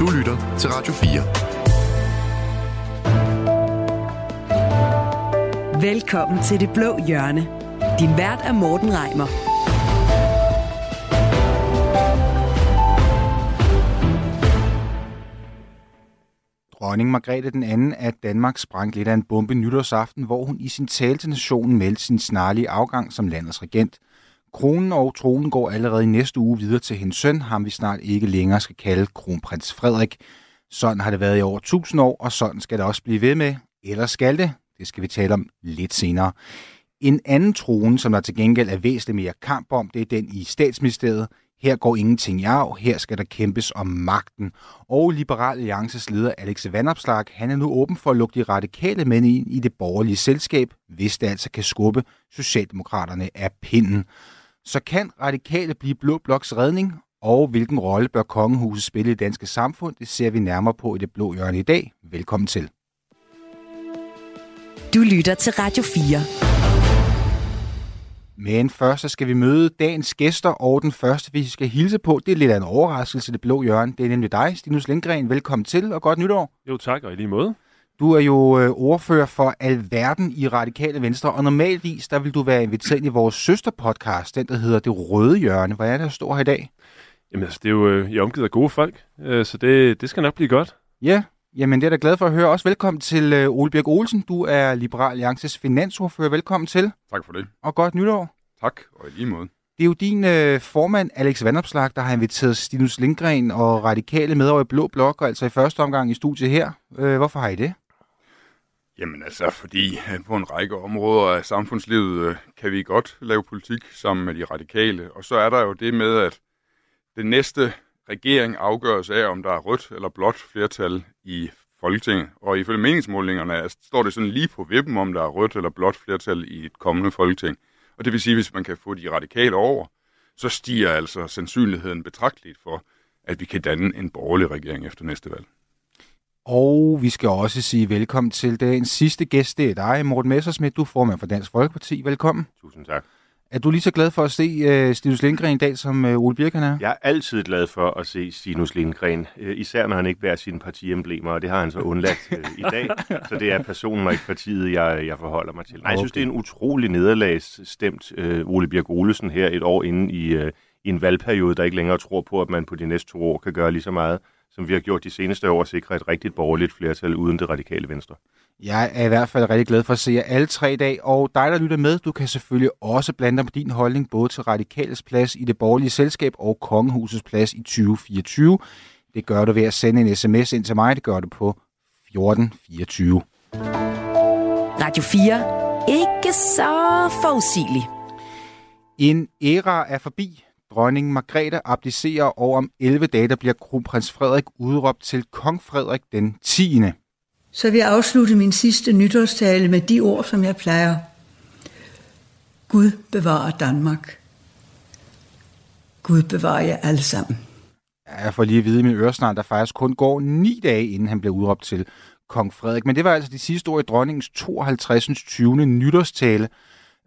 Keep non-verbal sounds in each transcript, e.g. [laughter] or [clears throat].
Du lytter til Radio 4. Velkommen til Det Blå Hjørne. Din vært er Morten Reimer. Dronning Margrethe den anden af Danmark sprang lidt af en bombe nytårsaften, hvor hun i sin tale til nationen meldte sin snarlige afgang som landets regent. Kronen og tronen går allerede i næste uge videre til hendes søn, ham vi snart ikke længere skal kalde kronprins Frederik. Sådan har det været i over 1000 år, og sådan skal det også blive ved med. Eller skal det? Det skal vi tale om lidt senere. En anden trone, som der til gengæld er væsentligt mere kamp om, det er den i statsministeriet. Her går ingenting i arv, her skal der kæmpes om magten. Og Liberal Alliances leder Alex Vanopslag, han er nu åben for at lukke de radikale mænd ind i det borgerlige selskab, hvis det altså kan skubbe Socialdemokraterne af pinden. Så kan radikale blive Blå Bloks redning, og hvilken rolle bør kongehuset spille i det danske samfund, det ser vi nærmere på i det blå hjørne i dag. Velkommen til. Du lytter til Radio 4. Men først så skal vi møde dagens gæster, og den første, vi skal hilse på, det er lidt af en overraskelse, det blå hjørne. Det er nemlig dig, Stinus Lindgren. Velkommen til, og godt nytår. Jo tak, og i lige måde. Du er jo øh, ordfører for Alverden i Radikale Venstre, og normalvis der vil du være inviteret i vores søsterpodcast, den der hedder Det Røde Hjørne. Hvad er det, der står her i dag? Jamen altså, det er jo øh, omgivet af gode folk, øh, så det, det skal nok blive godt. Ja, jamen det er da glad for at høre. Også velkommen til øh, Ole Birk Olsen. Du er Liberal Alliances finansordfører. Velkommen til. Tak for det. Og godt nytår. Tak, og i lige måde. Det er jo din øh, formand, Alex Vandopslag, der har inviteret Stinus Lindgren og Radikale med over i Blå Blok, og altså i første omgang i studiet her. Øh, hvorfor har I det? Jamen altså, fordi øh, på en række områder af samfundslivet øh, kan vi godt lave politik sammen med de radikale. Og så er der jo det med, at den næste regering afgøres af, om der er rødt eller blåt flertal i Folketinget. Og ifølge meningsmålingerne står det sådan lige på vippen, om der er rødt eller blåt flertal i et kommende Folketing. Og det vil sige, at hvis man kan få de radikale over, så stiger altså sandsynligheden betragteligt for, at vi kan danne en borgerlig regering efter næste valg. Og vi skal også sige velkommen til dagens sidste gæst. Det er dig, Morten Messersmith. Du er formand for Dansk Folkeparti. Velkommen. Tusind tak. Er du lige så glad for at se uh, Stinus Lindgren i dag, som uh, Ole Birken er? Jeg er altid glad for at se Stinus Lindgren, uh, især når han ikke bærer sine partiemblemer, og det har han så undladt uh, i dag. [laughs] Så det er personen og ikke partiet, jeg, jeg forholder mig til. Nej, jeg synes, det er en utrolig nederlagsstemt uh, Ole Birk Olesen her et år inde i, uh, i en valgperiode, der ikke længere tror på, at man på de næste to år kan gøre lige så meget som vi har gjort de seneste år, at sikre et rigtigt borgerligt flertal uden det radikale venstre. Jeg er i hvert fald rigtig glad for at se jer alle tre dage, og dig, der lytter med, du kan selvfølgelig også blande dig på din holdning, både til radikales plads i det borgerlige selskab og kongehusets plads i 2024. Det gør du ved at sende en sms ind til mig, det gør du på 1424. Radio 4. Ikke så forudsigelig. En æra er forbi. Dronning Margrethe abdicerer, og om 11 dage der bliver kronprins Frederik udråbt til kong Frederik den 10. Så vil jeg afslutte min sidste nytårstale med de ord, som jeg plejer. Gud bevarer Danmark. Gud bevarer jer alle sammen. Jeg får lige at vide i min øresnart, der faktisk kun går ni dage, inden han bliver udråbt til kong Frederik. Men det var altså de sidste ord i dronningens 52. 20. nytårstale.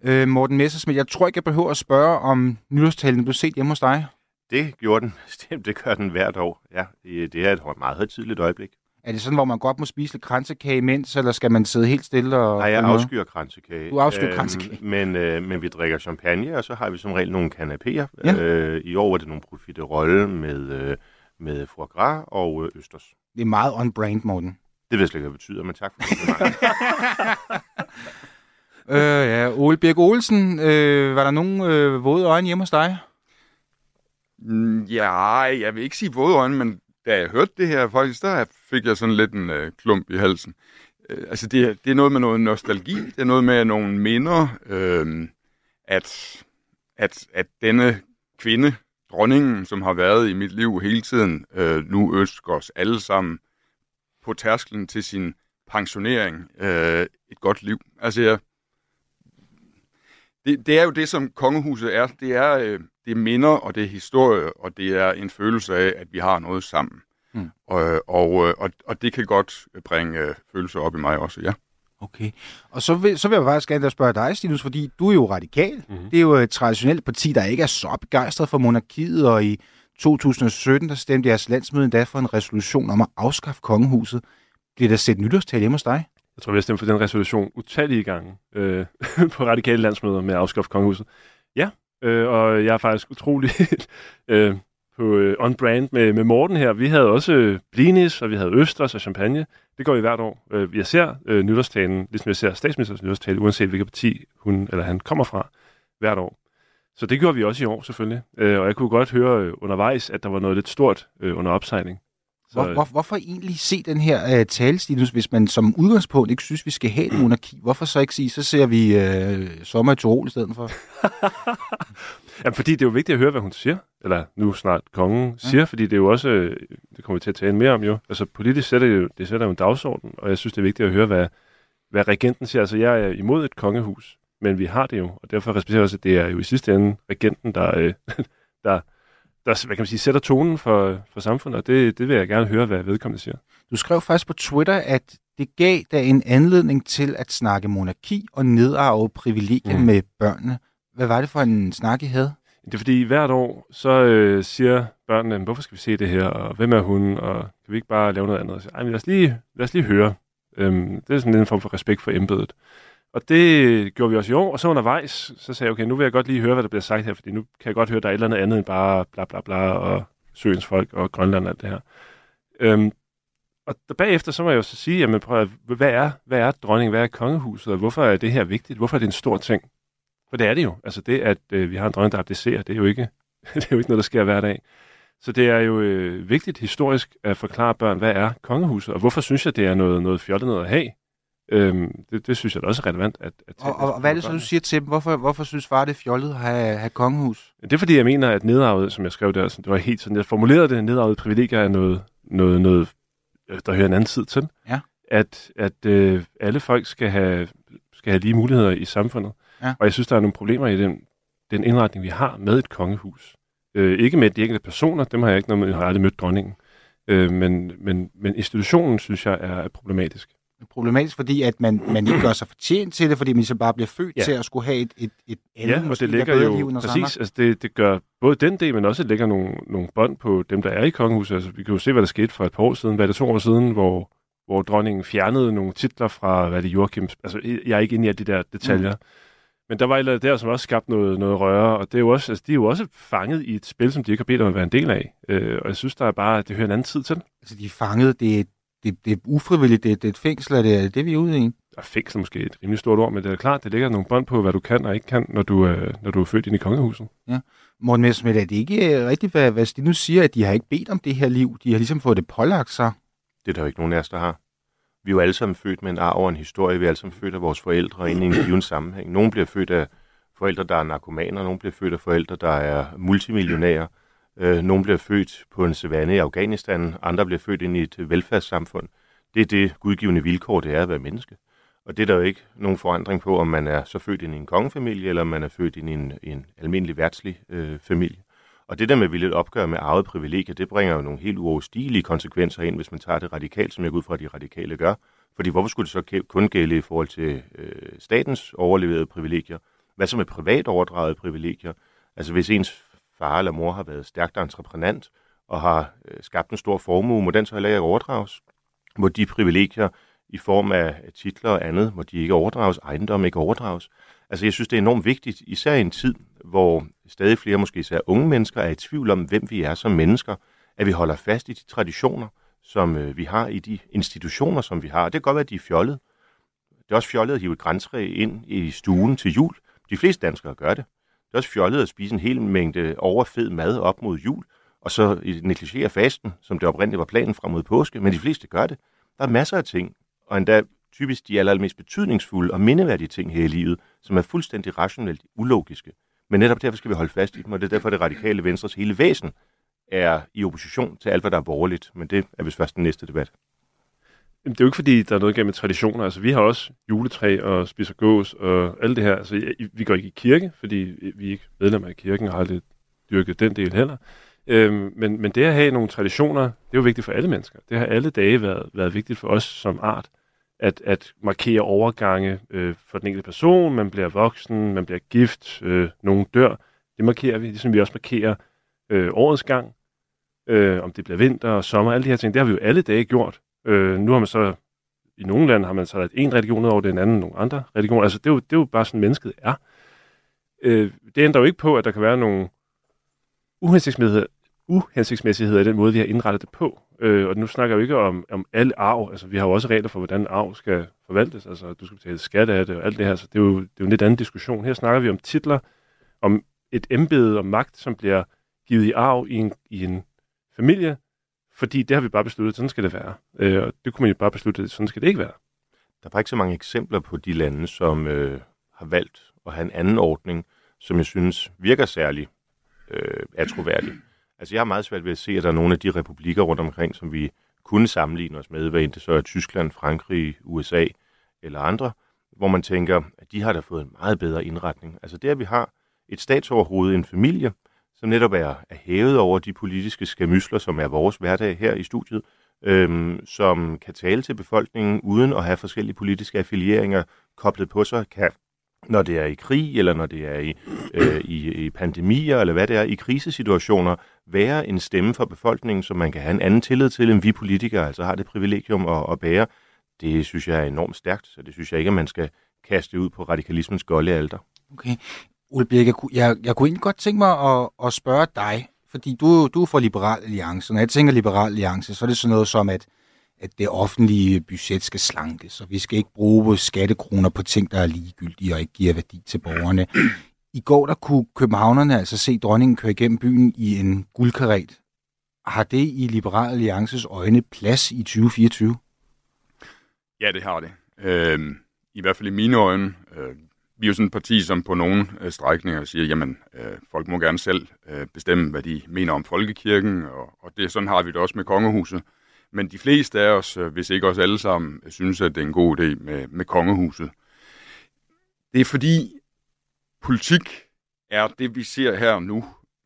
Øh, Morten Messersmith, jeg tror ikke, jeg behøver at spørge, om nytårstalen blev set hjemme hos dig. Det gjorde den. [laughs] Det gør den hvert år. Ja, det er et meget højtidligt øjeblik. Er det sådan, hvor man godt må spise lidt kransekage imens, eller skal man sidde helt stille? Og Nej, jeg afskyer kransekage. Du afskyer øhm, kransekage. [laughs] Men, øh, men vi drikker champagne, og så har vi som regel nogle kanapéer. Ja. Øh, I år var det nogle profiterolle med, øh, med foie gras og øh, østers. Det er meget on-brand, Morten. Det ved jeg slet ikke, hvad det betyder, men tak for [laughs] det øh, ja, Ole Birk Olsen, øh, var der nogen øh, våde øjne hjemme hos dig? Mm, ja, jeg vil ikke sige våde øjne, men da jeg hørte det her faktisk, der fik jeg sådan lidt en øh, klump i halsen. Øh, altså, det, det er noget med noget nostalgi, det er noget med nogle minder, øh, at, at, at denne kvinde, dronningen, som har været i mit liv hele tiden, øh, nu ønsker os alle sammen på tærsklen til sin pensionering øh, et godt liv. Altså, jeg, det, det er jo det, som kongehuset er. Det er, øh, det er minder, og det er historie, og det er en følelse af, at vi har noget sammen. Mm. Og, og, øh, og, og det kan godt bringe øh, følelser op i mig også, ja. Okay. Og så vil, så vil jeg faktisk gerne spørge dig, Stinus, fordi du er jo radikal. Mm-hmm. Det er jo et traditionelt parti, der ikke er så begejstret for monarkiet, og i 2017 der stemte jeres landsmøde endda for en resolution om at afskaffe kongehuset. Bliver der set nytårstal hjemme hos dig? Jeg tror, vi har stemt for den resolution utallige gange øh, [laughs] på radikale landsmøder med at afskaffe kongehuset. Ja, øh, og jeg er faktisk utrolig [laughs] øh, på øh, on-brand med, med Morten her. Vi havde også øh, blinis, og vi havde østers og champagne. Det går vi hvert år. Øh, jeg ser øh, nytårstalen, ligesom jeg ser statsministerens nytårstale, uanset hvilket parti hun eller han kommer fra, hvert år. Så det gjorde vi også i år selvfølgelig. Øh, og jeg kunne godt høre øh, undervejs, at der var noget lidt stort øh, under opsejling. Hvor, hvor, hvorfor egentlig se den her uh, talestil, hvis man som udgangspunkt ikke synes, vi skal have et monarki? Hvorfor så ikke sige, så ser vi uh, sommer i Tirol i stedet for? [laughs] Jamen, fordi det er jo vigtigt at høre, hvad hun siger. Eller nu snart kongen siger, ja. fordi det er jo også, det kommer vi til at tale mere om jo. Altså politisk sætter det, jo, det sætter jo en dagsorden, og jeg synes, det er vigtigt at høre, hvad, hvad regenten siger. Altså jeg er imod et kongehus, men vi har det jo, og derfor respekterer jeg også, at det er jo i sidste ende regenten, der, øh, [laughs] der, der hvad kan man sige, sætter tonen for, for samfundet, og det, det vil jeg gerne høre, hvad vedkommende siger. Du skrev faktisk på Twitter, at det gav dig en anledning til at snakke monarki og nedarve privilegier mm. med børnene. Hvad var det for en snak, I havde? Det er fordi hvert år, så øh, siger børnene, hvorfor skal vi se det her, og hvem er hun, og kan vi ikke bare lave noget andet? Så, Ej, men lad os lige, lad os lige høre. Øhm, det er sådan en form for respekt for embedet. Og det gjorde vi også i år, og så undervejs, så sagde jeg, okay, nu vil jeg godt lige høre, hvad der bliver sagt her, fordi nu kan jeg godt høre, at der er et eller andet andet end bare bla bla bla, og Søens folk og Grønland og alt det her. Øhm, og der bagefter, så må jeg jo så sige, jamen prøv at, hvad er, hvad er dronning, hvad er kongehuset, og hvorfor er det her vigtigt? Hvorfor er det en stor ting? For det er det jo. Altså det, at øh, vi har en dronning, der abdicerer, det er jo ikke, [laughs] det er jo ikke noget, der sker hver dag. Så det er jo øh, vigtigt historisk at forklare børn, hvad er kongehuset, og hvorfor synes jeg, det er noget, noget fjollet noget at have? Øhm, det, det synes jeg da også er relevant. At, at og, og, og hvad er det så, du siger til dem? Hvorfor, hvorfor synes far, det er fjollet at have, have kongehus? Det er fordi, jeg mener, at nedarvet, som jeg skrev der, det var helt sådan, jeg formulerede det, nedarvet privilegier er noget, noget, noget, der hører en anden tid til. Ja. At, at øh, alle folk skal have, skal have lige muligheder i samfundet. Ja. Og jeg synes, der er nogle problemer i den, den indretning, vi har med et kongehus. Øh, ikke med de enkelte personer, dem har jeg ikke noget med, jeg har aldrig mødt dronningen. Øh, men, men, men institutionen, synes jeg, er problematisk problematisk, fordi at man, man ikke gør sig fortjent til det, fordi man så bare bliver født ja. til at skulle have et, et, et andet, ja, og det ligger jo, præcis, altså det, det gør både den del, men også det lægger nogle, nogle bånd på dem, der er i kongehuset. Altså, vi kan jo se, hvad der skete for et par år siden, hvad det to år siden, hvor, hvor dronningen fjernede nogle titler fra, hvad det Joachims, altså jeg er ikke inde i de der detaljer, mm. Men der var et der, som også skabte noget, noget røre, og det er jo også, altså, de er jo også fanget i et spil, som de ikke har bedt om at være en del af. Øh, og jeg synes, der er bare, det hører en anden tid til. Altså, de er fanget, det er, det, det er ufrivilligt, det, det er et fængsel, er det, det vi er ude i? Ja, fængsel måske et rimelig stort ord, men det er klart, det ligger nogle bånd på, hvad du kan og ikke kan, når du, øh, når du er født ind i kongehuset. Ja. Morten Messerschmidt, er det ikke øh, rigtigt, hvad, hvad de nu siger, at de har ikke bedt om det her liv? De har ligesom fået det pålagt sig. Det er der jo ikke nogen af os, der har. Vi er jo alle sammen født med en arv og en historie. Vi er alle sammen født af vores forældre ind i en given sammenhæng. Nogle bliver født af forældre, der er narkomaner. Nogle bliver født af forældre, der er multimillionærer. Øh, nogle bliver født på en savanne i Afghanistan. Andre bliver født ind i et velfærdssamfund. Det er det gudgivende vilkår, det er at være menneske. Og det er der jo ikke nogen forandring på, om man er så født ind i en kongefamilie, eller om man er født ind i en, en almindelig værtslig øh, familie. Og det der med, at vi lidt opgør med arvet privilegier, det bringer jo nogle helt uoverstigelige konsekvenser ind, hvis man tager det radikalt, som jeg går ud fra, at de radikale gør. Fordi hvorfor skulle det så kun gælde i forhold til øh, statens overleverede privilegier? Hvad så med privat overdraget privilegier? Altså hvis ens far eller mor har været stærkt entreprenant og har øh, skabt en stor formue, må den så heller ikke overdrages? Må de privilegier i form af titler og andet, må de ikke overdrages, ejendom ikke overdrages? Altså jeg synes, det er enormt vigtigt, især i en tid, hvor stadig flere, måske især unge mennesker, er i tvivl om, hvem vi er som mennesker, at vi holder fast i de traditioner, som øh, vi har i de institutioner, som vi har. Det kan godt være, at de er fjollet. Det er også fjollet at hive et græntræ ind i stuen til jul. De fleste danskere gør det. Det er også fjollet at spise en hel mængde overfed mad op mod jul, og så negligere fasten, som det oprindeligt var planen frem mod påske, men de fleste gør det. Der er masser af ting, og endda typisk de allermest betydningsfulde og mindeværdige ting her i livet, som er fuldstændig rationelt ulogiske. Men netop derfor skal vi holde fast i dem, og det er derfor, det radikale venstres hele væsen er i opposition til alt, hvad der er borgerligt. Men det er vist først den næste debat. Det er jo ikke, fordi der er noget gennem traditioner. Altså, vi har også juletræ og spiser gås og alt det her. Altså, vi går ikke i kirke, fordi vi er ikke medlemmer af kirken og har aldrig dyrket den del heller. Øhm, men, men det at have nogle traditioner, det er jo vigtigt for alle mennesker. Det har alle dage været, været vigtigt for os som art, at, at markere overgange øh, for den enkelte person. Man bliver voksen, man bliver gift, øh, nogen dør. Det markerer vi, ligesom vi også markerer øh, årets gang, øh, om det bliver vinter og sommer, alle de her ting, det har vi jo alle dage gjort. Øh, nu har man så, i nogle lande har man så en religion over den anden, nogle andre religioner. Altså, det er jo, det er jo bare sådan, mennesket er. Øh, det ændrer jo ikke på, at der kan være nogle uhensigtsmæssigheder, uhensigtsmæssigheder i den måde, vi har indrettet det på. Øh, og nu snakker jeg jo ikke om, om alle arv. Altså, vi har jo også regler for, hvordan arv skal forvaltes. Altså, du skal betale skat af det og alt det her. Så det er jo, det er jo en lidt anden diskussion. Her snakker vi om titler, om et embede og magt, som bliver givet i arv i en, i en familie, fordi det har vi bare besluttet, sådan skal det være. Øh, og det kunne man jo bare beslutte, sådan skal det ikke være. Der er bare ikke så mange eksempler på de lande, som øh, har valgt at have en anden ordning, som jeg synes virker særlig øh, atroværdig. Altså jeg har meget svært ved at se, at der er nogle af de republikker rundt omkring, som vi kunne sammenligne os med, hvad end det så er Tyskland, Frankrig, USA eller andre, hvor man tænker, at de har da fået en meget bedre indretning. Altså det, at vi har et statsoverhoved, en familie, som netop er, er hævet over de politiske skamysler, som er vores hverdag her i studiet, øhm, som kan tale til befolkningen uden at have forskellige politiske affilieringer koblet på sig, kan når det er i krig, eller når det er i, øh, i, i pandemier, eller hvad det er, i krisesituationer, være en stemme for befolkningen, som man kan have en anden tillid til, end vi politikere altså har det privilegium at, at bære. Det synes jeg er enormt stærkt, så det synes jeg ikke, at man skal kaste ud på radikalismens golde alder. Okay. Ole Birk, jeg, jeg, jeg kunne egentlig godt tænke mig at, at spørge dig, fordi du, du er fra Liberal Alliance. Når jeg tænker Liberal Alliance, så er det sådan noget som, at, at det offentlige budget skal slankes, og vi skal ikke bruge skattekroner på ting, der er ligegyldige og ikke giver værdi til borgerne. I går der kunne københavnerne altså se dronningen køre igennem byen i en guldkaret. Har det i Liberal Alliances øjne plads i 2024? Ja, det har det. Øh, I hvert fald i mine øjne. Øh, vi er jo sådan et parti, som på nogle øh, strækninger siger, jamen, øh, folk må gerne selv øh, bestemme, hvad de mener om folkekirken, og, og det sådan har vi det også med kongehuset. Men de fleste af os, øh, hvis ikke os alle sammen, synes, at det er en god idé med, med kongehuset. Det er fordi, politik er det, vi ser her nu,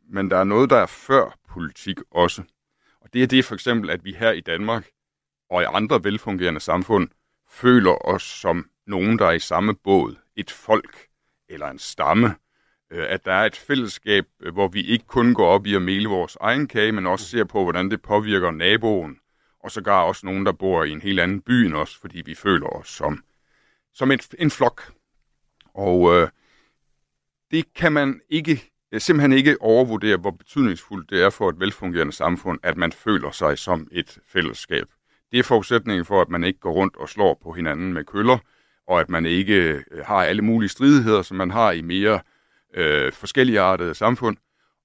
men der er noget, der er før politik også. Og det er det for eksempel, at vi her i Danmark og i andre velfungerende samfund føler os som nogen, der er i samme båd, et folk eller en stamme, øh, at der er et fællesskab, øh, hvor vi ikke kun går op i at mele vores egen kage, men også ser på, hvordan det påvirker naboen, og sågar også nogen, der bor i en helt anden by end os, fordi vi føler os som, som et, en flok. Og øh, det kan man ikke øh, simpelthen ikke overvurdere, hvor betydningsfuldt det er for et velfungerende samfund, at man føler sig som et fællesskab. Det er forudsætningen for, at man ikke går rundt og slår på hinanden med køller, og at man ikke øh, har alle mulige stridigheder, som man har i mere øh, forskellige artede samfund.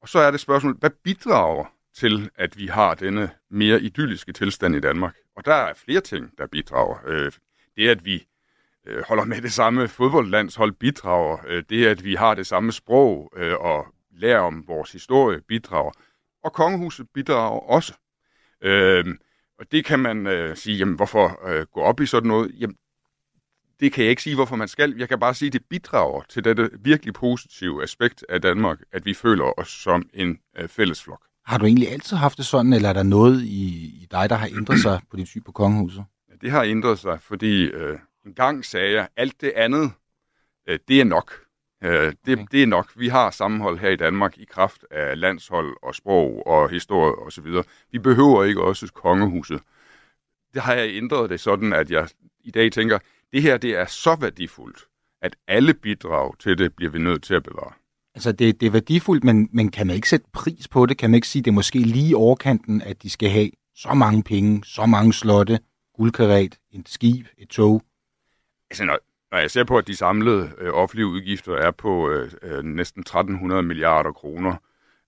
Og så er det spørgsmålet, hvad bidrager til, at vi har denne mere idylliske tilstand i Danmark? Og der er flere ting, der bidrager. Øh, det, at vi øh, holder med det samme fodboldlandshold, bidrager. Øh, det, at vi har det samme sprog øh, og lærer om vores historie, bidrager. Og kongehuset bidrager også. Øh, og det kan man øh, sige, jamen hvorfor øh, gå op i sådan noget? Jamen, det kan jeg ikke sige, hvorfor man skal. Jeg kan bare sige, at det bidrager til dette virkelig positive aspekt af Danmark, at vi føler os som en øh, fællesflok. Har du egentlig altid haft det sådan, eller er der noget i, i dig, der har ændret sig på dit syn på kongehuset? Ja, det har ændret sig, fordi øh, en gang sagde jeg, alt det andet, øh, det er nok. Øh, det, okay. det er nok. Vi har sammenhold her i Danmark i kraft af landshold og sprog og historie osv. Vi behøver ikke også kongehuset. Det har jeg ændret det sådan, at jeg i dag tænker, det her det er så værdifuldt, at alle bidrag til det bliver vi nødt til at bevare. Altså, det, det er værdifuldt, men, men kan man ikke sætte pris på det? Kan man ikke sige, det er måske lige overkanten, at de skal have så mange penge, så mange slotte, guldkaret, et skib, et tog? Altså, når, når jeg ser på, at de samlede øh, offentlige udgifter er på øh, øh næsten 1300 milliarder kroner,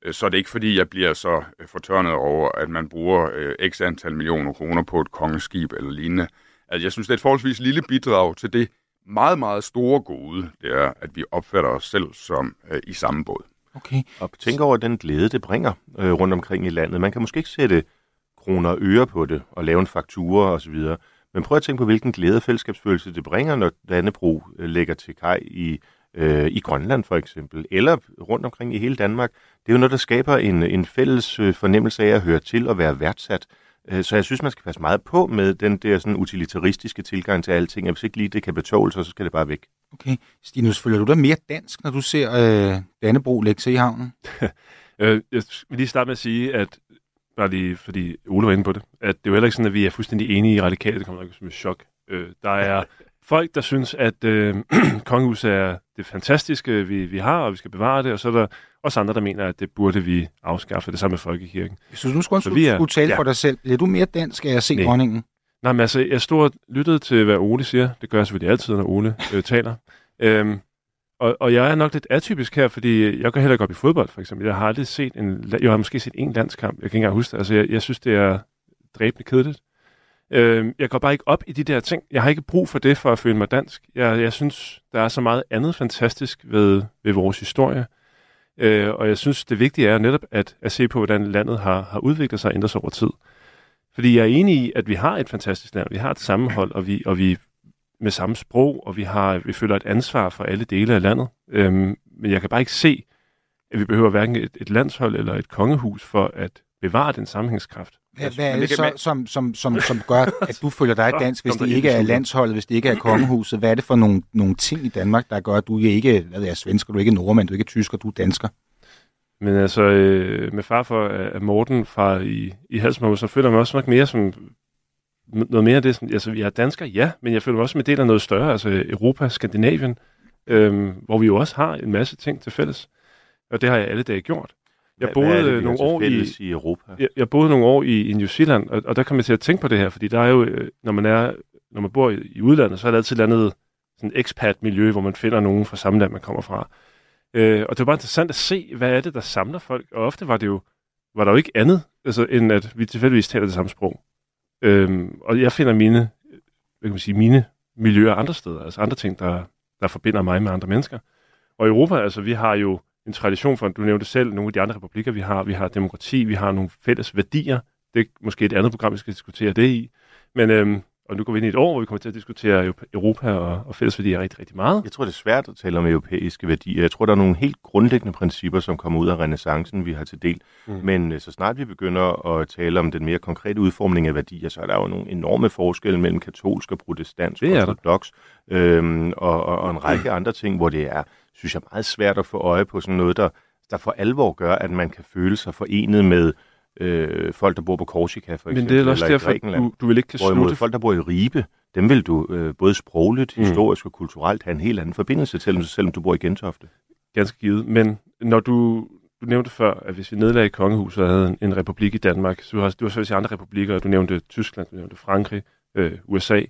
øh, så er det ikke fordi, jeg bliver så øh, fortørnet over, at man bruger øh, x antal millioner kroner på et kongeskib eller lignende. Altså, jeg synes, det er et forholdsvis lille bidrag til det meget, meget store gode, det er, at vi opfatter os selv som øh, i samme båd. Okay. Og tænk over den glæde, det bringer øh, rundt omkring i landet. Man kan måske ikke sætte kroner og øre på det og lave en faktura osv., men prøv at tænke på, hvilken glæde og fællesskabsfølelse det bringer, når Dannebro øh, lægger til kaj i, øh, i Grønland for eksempel, eller rundt omkring i hele Danmark. Det er jo noget, der skaber en, en fælles øh, fornemmelse af at høre til og være værdsat. Øh, så jeg synes, man skal passe meget på med den der sådan utilitaristiske tilgang til alting. Hvis ikke lige det kan betåle sig, så skal det bare væk. Okay. Stinus, føler du dig mere dansk, når du ser øh, Dannebro lægge sig i havnen? [laughs] øh, jeg vil lige starte med at sige, at bare lige, fordi Ole var inde på det, at det er jo heller ikke sådan, at vi er fuldstændig enige i radikale, det kommer nok som et chok. Øh, der er [laughs] folk, der synes, at øh, [clears throat] kongehuset er det fantastiske, vi, vi har, og vi skal bevare det, og så er der også andre, der mener, at det burde vi afskaffe, det samme med folkekirken. Jeg synes, nu skulle, så vi er, skulle tale ja. for dig selv. Bliver du mere dansk af at se Nej. dronningen? Nej, men altså, jeg stod og lyttede til, hvad Ole siger. Det gør jeg selvfølgelig altid, når Ole øh, taler. Øhm, og, og jeg er nok lidt atypisk her, fordi jeg kan heller ikke op i fodbold, for eksempel. Jeg har aldrig set en... Jeg har måske set en landskamp. Jeg kan ikke engang huske det. Altså, jeg, jeg synes, det er dræbende kedeligt. Øh, jeg går bare ikke op i de der ting. Jeg har ikke brug for det for at føle mig dansk. Jeg, jeg synes, der er så meget andet fantastisk ved, ved vores historie. Øh, og jeg synes, det vigtige er netop at, at se på, hvordan landet har, har udviklet sig og ændret sig over tid. Fordi jeg er enig i, at vi har et fantastisk land. Vi har et sammenhold, og vi, og vi med samme sprog, og vi, har, vi føler et ansvar for alle dele af landet. Øhm, men jeg kan bare ikke se, at vi behøver hverken et, et landshold eller et kongehus for at bevare den sammenhængskraft. Hvad, hvad er det så, som, som, som, som gør, [laughs] at du føler dig dansk, hvis det ikke er landsholdet, hvis det ikke er kongehuset? Hvad er det for nogle, nogle ting i Danmark, der gør, at du ikke hvad er svensker, du er ikke nordmand, du er ikke tysker, du er dansker? Men altså, øh, med far for at Morten fra i, i Halsmål, så føler jeg mig også nok mere som noget mere af det. Sådan, altså, jeg er dansker, ja, men jeg føler mig også som en del af noget større, altså Europa, Skandinavien, øh, hvor vi jo også har en masse ting til fælles. Og det har jeg alle dage gjort. Jeg boede Hvad er det, nogle år i, i Europa. Jeg, jeg boede nogle år i, i New Zealand, og, og der kom jeg til at tænke på det her, fordi der er jo, øh, når man er, når man bor i, i udlandet, så er der altid et andet sådan expat-miljø, hvor man finder nogen fra samme land, man kommer fra. Øh, og det var bare interessant at se, hvad er det, der samler folk. Og ofte var det jo, var der jo ikke andet, altså, end at vi tilfældigvis taler det samme sprog. Øh, og jeg finder mine, hvad kan man sige, mine miljøer andre steder, altså andre ting, der, der forbinder mig med andre mennesker. Og i Europa, altså vi har jo en tradition for, du nævnte selv, nogle af de andre republikker, vi har. Vi har demokrati, vi har nogle fælles værdier. Det er måske et andet program, vi skal diskutere det i. Men, øhm, og nu går vi ind i et år, hvor vi kommer til at diskutere Europa og, og fælles værdier rigtig, rigtig meget. Jeg tror, det er svært at tale om europæiske værdier. Jeg tror, der er nogle helt grundlæggende principper, som kommer ud af renaissancen, vi har til del. Mm. Men øh, så snart vi begynder at tale om den mere konkrete udformning af værdier, så er der jo nogle enorme forskelle mellem katolsk og protestansk ortodox, øhm, og, og, og en række andre ting, hvor det er synes jeg, meget svært at få øje på sådan noget, der, der for alvor gør, at man kan føle sig forenet med øh, folk, der bor på Korsika, for eksempel, Men det er også derfor, du, du vil ikke kan slutte... folk, der bor i Ribe, dem vil du øh, både sprogligt, mm. historisk og kulturelt have en helt anden forbindelse til, selvom du bor i Gentofte. Ganske givet. Men når du, du nævnte før, at hvis vi nedlagde kongehuset og havde en, en republik i Danmark, så du har, du har så andre republikker, du nævnte Tyskland, du nævnte Frankrig, øh, USA,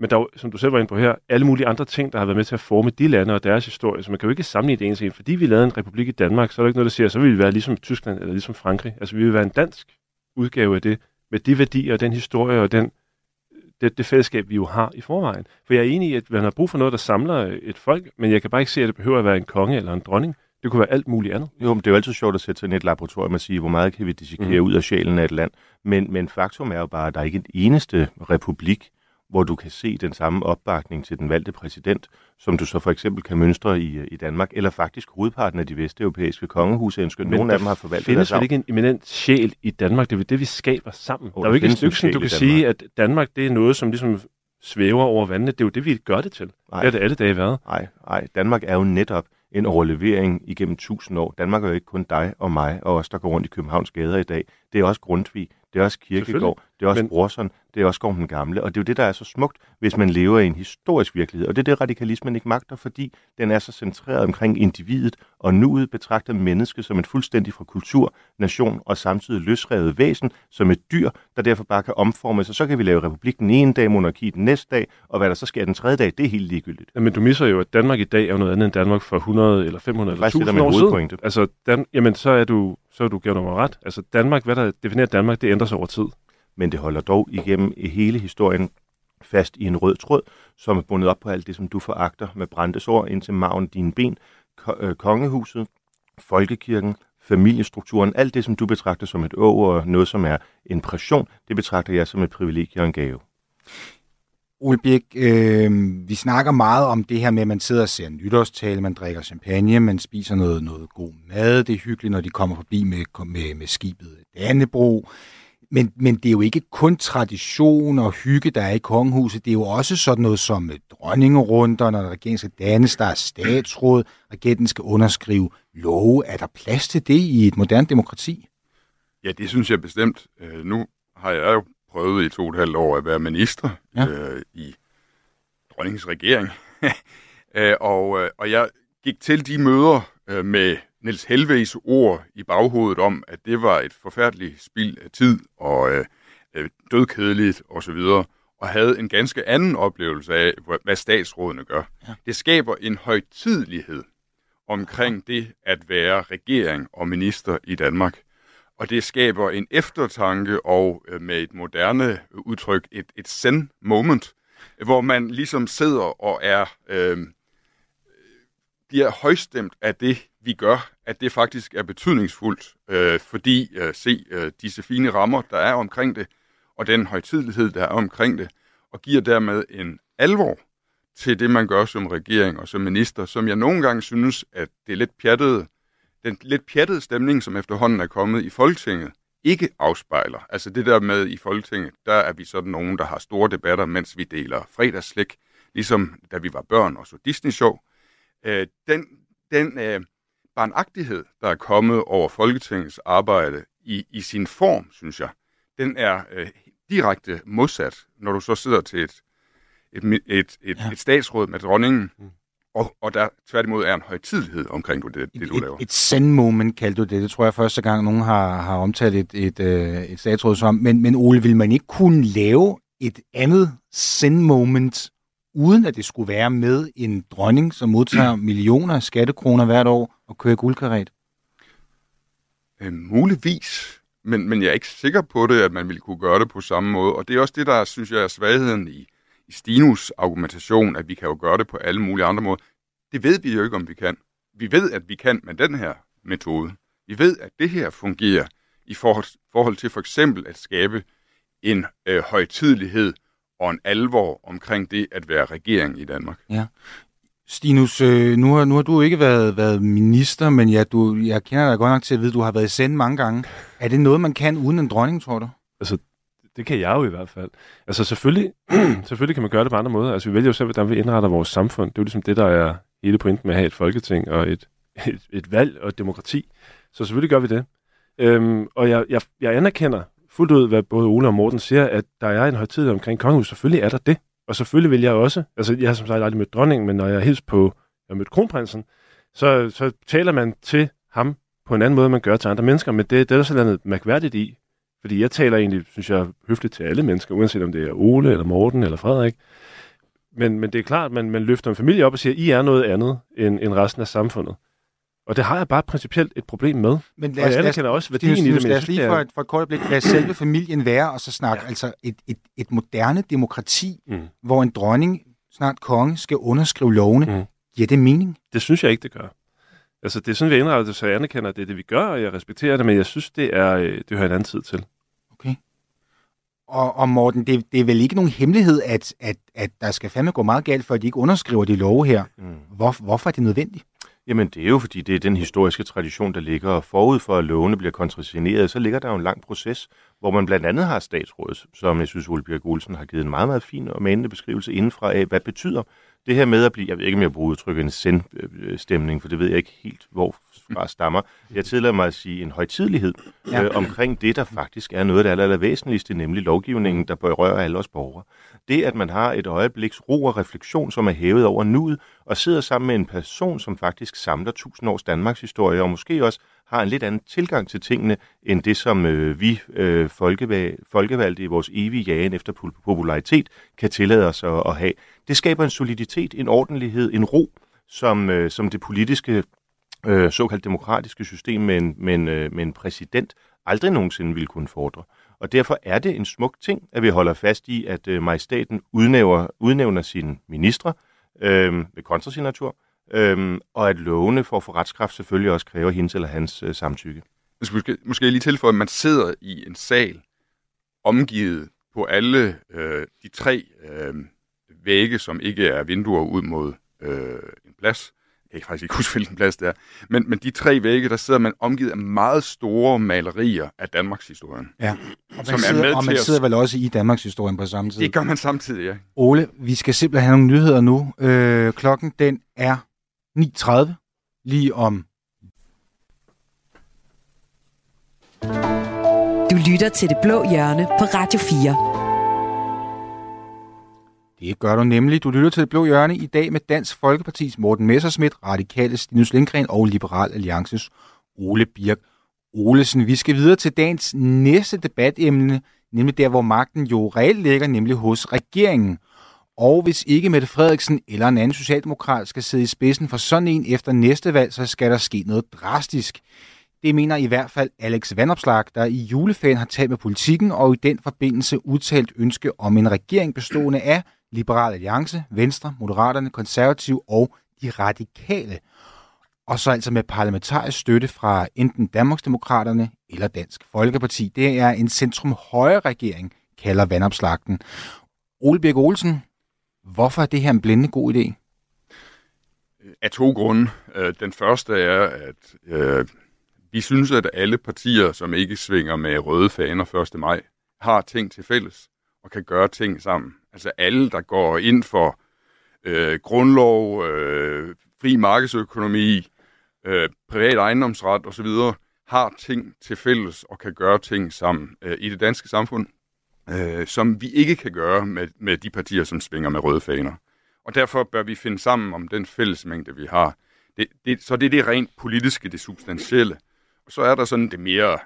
men der er jo, som du selv var inde på her, alle mulige andre ting, der har været med til at forme de lande og deres historie. Så man kan jo ikke sammenligne det ene til en. Fordi vi lavede en republik i Danmark, så er der ikke noget, der siger, så vil vi være ligesom Tyskland eller ligesom Frankrig. Altså vi vil være en dansk udgave af det, med de værdier og den historie og den, det, det fællesskab, vi jo har i forvejen. For jeg er enig i, at man har brug for noget, der samler et folk, men jeg kan bare ikke se, at det behøver at være en konge eller en dronning. Det kunne være alt muligt andet. Jo, men det er jo altid sjovt at sætte sig i et laboratorium og sige, hvor meget kan vi dissekere mm. ud af sjælen af et land. Men, men faktum er jo bare, at der er ikke en eneste republik, hvor du kan se den samme opbakning til den valgte præsident, som du så for eksempel kan mønstre i, i Danmark, eller faktisk hovedparten af de vesteuropæiske kongehuse ønsker. Nogle af dem har forvaltet findes vel ikke en eminent sjæl i Danmark? Det er det, vi skaber sammen. Oh, der er jo ikke et stykke, som du kan sige, at Danmark det er noget, som ligesom svæver over vandene. Det er jo det, vi gør det til. Nej. Det er det alle dage været. Nej, nej. Danmark er jo netop en overlevering igennem tusind år. Danmark er jo ikke kun dig og mig og os, der går rundt i Københavns gader i dag. Det er også Grundtvig, det er også Kirkegård, det er også men... Brorson, det er også Gården den Gamle. Og det er jo det, der er så smukt, hvis man lever i en historisk virkelighed. Og det er det, radikalismen ikke magter, fordi den er så centreret omkring individet, og nuet betragter mennesket som et fuldstændig fra kultur, nation og samtidig løsrevet væsen, som et dyr, der derfor bare kan omforme sig. Så kan vi lave republik den ene dag, monarki den næste dag, og hvad der så sker den tredje dag, det er helt ligegyldigt. Ja, men du misser jo, at Danmark i dag er noget andet end Danmark for 100 eller 500 eller 1000 år siden. Altså, Dan, jamen, så er du så du gjort mig ret. Altså Danmark, hvad der definerer Danmark, det ændrer sig over tid. Men det holder dog igennem hele historien fast i en rød tråd, som er bundet op på alt det, som du foragter med Brandes ord ind til maven dine ben, øh, kongehuset, folkekirken, familiestrukturen, alt det, som du betragter som et å og noget, som er en pression, det betragter jeg som et privilegie og en gave. Ole Birk, øh, vi snakker meget om det her med, at man sidder og ser nytårstale, man drikker champagne, man spiser noget, noget god mad, det er hyggeligt, når de kommer forbi med, med, med skibet Dannebro. Men, men det er jo ikke kun tradition og hygge, der er i kongehuset. Det er jo også sådan noget som øh, dronningerunder, når regeringen skal dannes, der er statsråd, regenten skal underskrive love. Er der plads til det i et moderne demokrati? Ja, det synes jeg bestemt. Øh, nu har jeg jo prøvet i to og et halvt år at være minister ja. øh, i dronningens regering. [laughs] øh, og, øh, og jeg gik til de møder øh, med Niels Helves ord i baghovedet om, at det var et forfærdeligt spild af tid og øh, øh dødkedeligt osv., og, og havde en ganske anden oplevelse af, hvad statsrådene gør. Ja. Det skaber en højtidlighed omkring det at være regering og minister i Danmark. Og det skaber en eftertanke og øh, med et moderne øh, udtryk, et, et zen moment, hvor man ligesom sidder og er øh, bliver højstemt af det, vi gør, at det faktisk er betydningsfuldt, øh, fordi øh, se øh, disse fine rammer, der er omkring det, og den højtidlighed, der er omkring det, og giver dermed en alvor til det, man gør som regering og som minister, som jeg nogle gange synes, at det er lidt pjattet, den lidt pjattede stemning, som efterhånden er kommet i Folketinget, ikke afspejler. Altså det der med i Folketinget, der er vi sådan nogen, der har store debatter, mens vi deler fredagsslik, ligesom da vi var børn og så Disney-show. Øh, den den øh, barnagtighed, der er kommet over Folketingets arbejde i, i sin form, synes jeg, den er øh, direkte modsat, når du så sidder til et, et, et, et, ja. et statsråd med dronningen, mm. Og, og der tværtimod er en højtidlighed omkring det, det, det du et, laver. Et send moment kaldte du det. Det tror jeg første gang, nogen har, har omtalt et, et, øh, et statsråd som. Men, men Ole, vil man ikke kunne lave et andet send moment uden at det skulle være med en dronning, som modtager [clears throat] millioner af skattekroner hvert år og kører guldkaret? Øh, muligvis, men, men jeg er ikke sikker på det, at man ville kunne gøre det på samme måde. Og det er også det, der synes jeg er svagheden i, i Stinus argumentation, at vi kan jo gøre det på alle mulige andre måder. Det ved vi jo ikke, om vi kan. Vi ved, at vi kan med den her metode. Vi ved, at det her fungerer i forhold, forhold til for eksempel at skabe en øh, højtidelighed og en alvor omkring det at være regering i Danmark. Ja. Stinus, øh, nu, har, nu har du ikke været, været minister, men ja, du, jeg kender dig godt nok til at vide, at du har været i send mange gange. Er det noget, man kan uden en dronning, tror du? Altså, det kan jeg jo i hvert fald. Altså selvfølgelig, [clears throat] selvfølgelig kan man gøre det på andre måder. Altså vi vælger jo selv, hvordan vi indretter vores samfund. Det er jo ligesom det, der er hele pointen med at have et folketing og et, [laughs] et, et valg og et demokrati. Så selvfølgelig gør vi det. Øhm, og jeg, jeg, jeg anerkender fuldt ud, hvad både Ole og Morten siger, at der er en højtid omkring kongehus. Selvfølgelig er der det. Og selvfølgelig vil jeg også, altså jeg har som sagt aldrig mødt dronningen, men når jeg hils på, jeg har mødt kronprinsen, så, så taler man til ham på en anden måde, man gør til andre mennesker, men det, det er der sådan noget mærkværdigt i. Fordi jeg taler egentlig, synes jeg, høfligt til alle mennesker, uanset om det er Ole, eller Morten, eller Frederik. Men, men det er klart, at man, man løfter en familie op og siger, I er noget andet end, end resten af samfundet. Og det har jeg bare principielt et problem med. Men lad os, og jeg anerkender også værdien i det. Men lad os lige for et, for et kort øjeblik lade selve familien være, og så snakke ja. altså et, et, et moderne demokrati, mm. hvor en dronning, snart konge, skal underskrive lovene. Mm. Giver det mening? Det synes jeg ikke, det gør. Altså, det er sådan, vi indretter det, så jeg anerkender, at det er det, vi gør, og jeg respekterer det, men jeg synes, det er øh, det hører en anden tid til. Okay. Og, og Morten, det, det er vel ikke nogen hemmelighed, at, at, at der skal fandme gå meget galt, for at de ikke underskriver de love her. Mm. Hvor, hvorfor er det nødvendigt? Jamen, det er jo fordi, det er den historiske tradition, der ligger forud for, at lovene bliver kontrasigneret. Så ligger der jo en lang proces, hvor man blandt andet har statsrådet, som jeg synes, Ole Bjerg Olsen har givet en meget, meget fin og manende beskrivelse indenfra af, hvad betyder det her med at blive, jeg ved ikke, om jeg bruger udtrykket en sendstemning, for det ved jeg ikke helt, hvor fra [laughs] stammer. Jeg tillader mig at sige en højtidlighed ja. øh, omkring det, der faktisk er noget af det aller, væsentligste, nemlig lovgivningen, der berører alle os borgere. Det, at man har et øjebliks ro og refleksion, som er hævet over nuet, og sidder sammen med en person, som faktisk samler tusind års Danmarks historie, og måske også har en lidt anden tilgang til tingene, end det, som øh, vi øh, folkevalg, folkevalgte i vores evige jagen efter popularitet kan tillade os at, at have. Det skaber en soliditet, en ordentlighed, en ro, som, øh, som det politiske øh, såkaldt demokratiske system med en, med, en, øh, med en præsident aldrig nogensinde ville kunne fordre. Og derfor er det en smuk ting, at vi holder fast i, at øh, majestaten udnævner, udnævner sine ministre øh, med kontrasignatur, øh, og at lovene for at få retskraft selvfølgelig også kræver hendes eller hans øh, samtykke. Måske, måske lige tilføje, at man sidder i en sal omgivet på alle øh, de tre øh, vægge, som ikke er vinduer ud mod øh, en plads, jeg kan faktisk ikke huske, hvilken plads det er, men, men de tre vægge, der sidder man omgivet af meget store malerier af Danmarks historien. Ja, og man, sidder, er med og man sidder vel også i Danmarks historien på samme tid. Det gør man samtidig, ja. Ole, vi skal simpelthen have nogle nyheder nu. Øh, klokken den er 9.30, lige om lytter til Det Blå Hjørne på Radio 4. Det gør du nemlig. Du lytter til Det Blå Hjørne i dag med Dansk Folkepartis Morten Messersmith, Radikale Stinus Lindgren og Liberal Alliances Ole Birk Olesen. Vi skal videre til dagens næste debatemne, nemlig der, hvor magten jo reelt ligger, nemlig hos regeringen. Og hvis ikke Mette Frederiksen eller en anden socialdemokrat skal sidde i spidsen for sådan en efter næste valg, så skal der ske noget drastisk. Det mener i hvert fald Alex Vandopslag, der i juleferien har talt med politikken og i den forbindelse udtalt ønske om en regering bestående af Liberal Alliance, Venstre, Moderaterne, Konservative og de radikale. Og så altså med parlamentarisk støtte fra enten Danmarksdemokraterne eller Dansk Folkeparti. Det er en centrum-højre regering, kalder vandopslagten. Ole Birk Olsen, hvorfor er det her en blændende god idé? Af to grunde. Øh, den første er, at øh, vi synes, at alle partier, som ikke svinger med røde faner 1. maj, har ting til fælles og kan gøre ting sammen. Altså alle, der går ind for øh, grundlov, øh, fri markedsøkonomi, øh, privat ejendomsret osv., har ting til fælles og kan gøre ting sammen øh, i det danske samfund, øh, som vi ikke kan gøre med, med de partier, som svinger med røde faner. Og derfor bør vi finde sammen om den fællesmængde, vi har. Det, det, så det er det rent politiske, det substantielle. Og så er der sådan det mere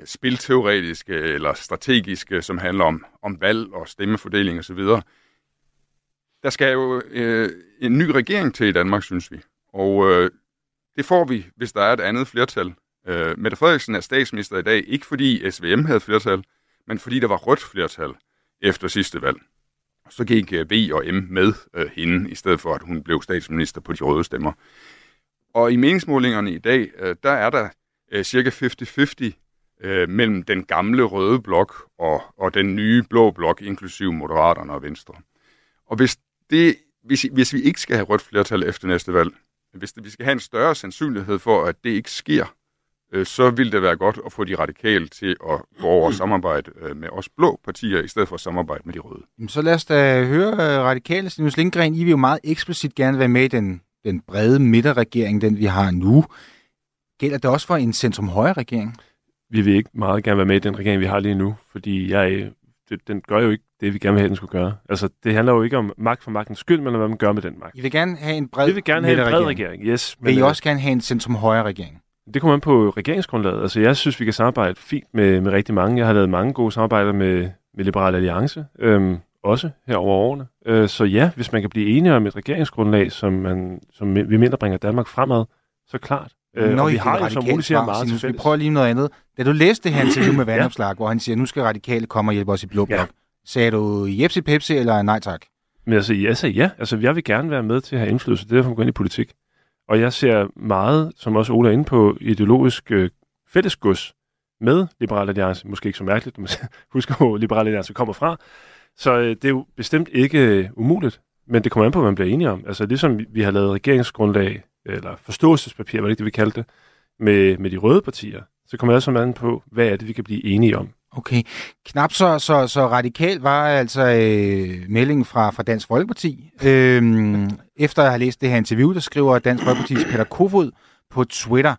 øh, spilteoretiske eller strategiske, som handler om, om valg og stemmefordeling osv. Der skal jo øh, en ny regering til i Danmark, synes vi. Og øh, det får vi, hvis der er et andet flertal. Øh, Mette Frederiksen er statsminister i dag, ikke fordi SVM havde flertal, men fordi der var rødt flertal efter sidste valg. Så gik øh, B og M med øh, hende, i stedet for at hun blev statsminister på de røde stemmer. Og i meningsmålingerne i dag, øh, der er der øh, cirka 50-50 øh, mellem den gamle røde blok og, og den nye blå blok, inklusive Moderaterne og Venstre. Og hvis, det, hvis, hvis vi ikke skal have rødt flertal efter næste valg, hvis det, vi skal have en større sandsynlighed for, at det ikke sker, øh, så vil det være godt at få de radikale til at gå over og samarbejde øh, med os blå partier, i stedet for at samarbejde med de røde. Så lad os da høre uh, radikale. Sinus Lindgren, I vil jo meget eksplicit gerne være med i den, den brede midterregering, den vi har nu. Gælder det også for en centrum-højre regering? vi vil ikke meget gerne være med i den regering, vi har lige nu, fordi jeg, det, den gør jo ikke det, vi gerne vil have, den skulle gøre. Altså, det handler jo ikke om magt for magtens skyld, men om, hvad man gør med den magt. I vil gerne have en bred Vi vil gerne have en bred regering, yes. Men vil I øh, også gerne have en centrum-højre regering? Det kommer an på regeringsgrundlaget. Altså, jeg synes, vi kan samarbejde fint med, med rigtig mange. Jeg har lavet mange gode samarbejder med, med Liberal Alliance, øhm, også her over årene. Øh, så ja, hvis man kan blive enige om et regeringsgrundlag, som, man, som vi mener bringer Danmark fremad, så klart. Øh, Nå, og vi har jo, som Ole siger, meget til Vi prøver lige noget andet. Da du læste det her interview med Vandopslag, [clears throat] ja. hvor han siger, nu skal radikale komme og hjælpe os i Blå Blok, ja. sagde du Jepsi Pepsi eller nej tak? Men altså, jeg sagde ja. Altså, jeg vil gerne være med til at have indflydelse. Det er derfor, man går ind i politik. Og jeg ser meget, som også Ola er inde på, ideologisk øh, fællesgods med Liberal Alliance. Måske ikke så mærkeligt, man [laughs] husker, hvor Liberal Alliance kommer fra. Så øh, det er jo bestemt ikke øh, umuligt, men det kommer an på, hvad man bliver enige om. Altså, ligesom vi har lavet regeringsgrundlag eller forståelsespapir, hvad det, det vi kaldte det, med, med de røde partier, så kommer det også an på, hvad er det, vi kan blive enige om. Okay. Knap så, så, så radikal var altså øh, meldingen fra, fra Dansk Folkeparti. Øhm, efter at have læst det her interview, der skriver Dansk Folkepartis Peter Kofod på Twitter,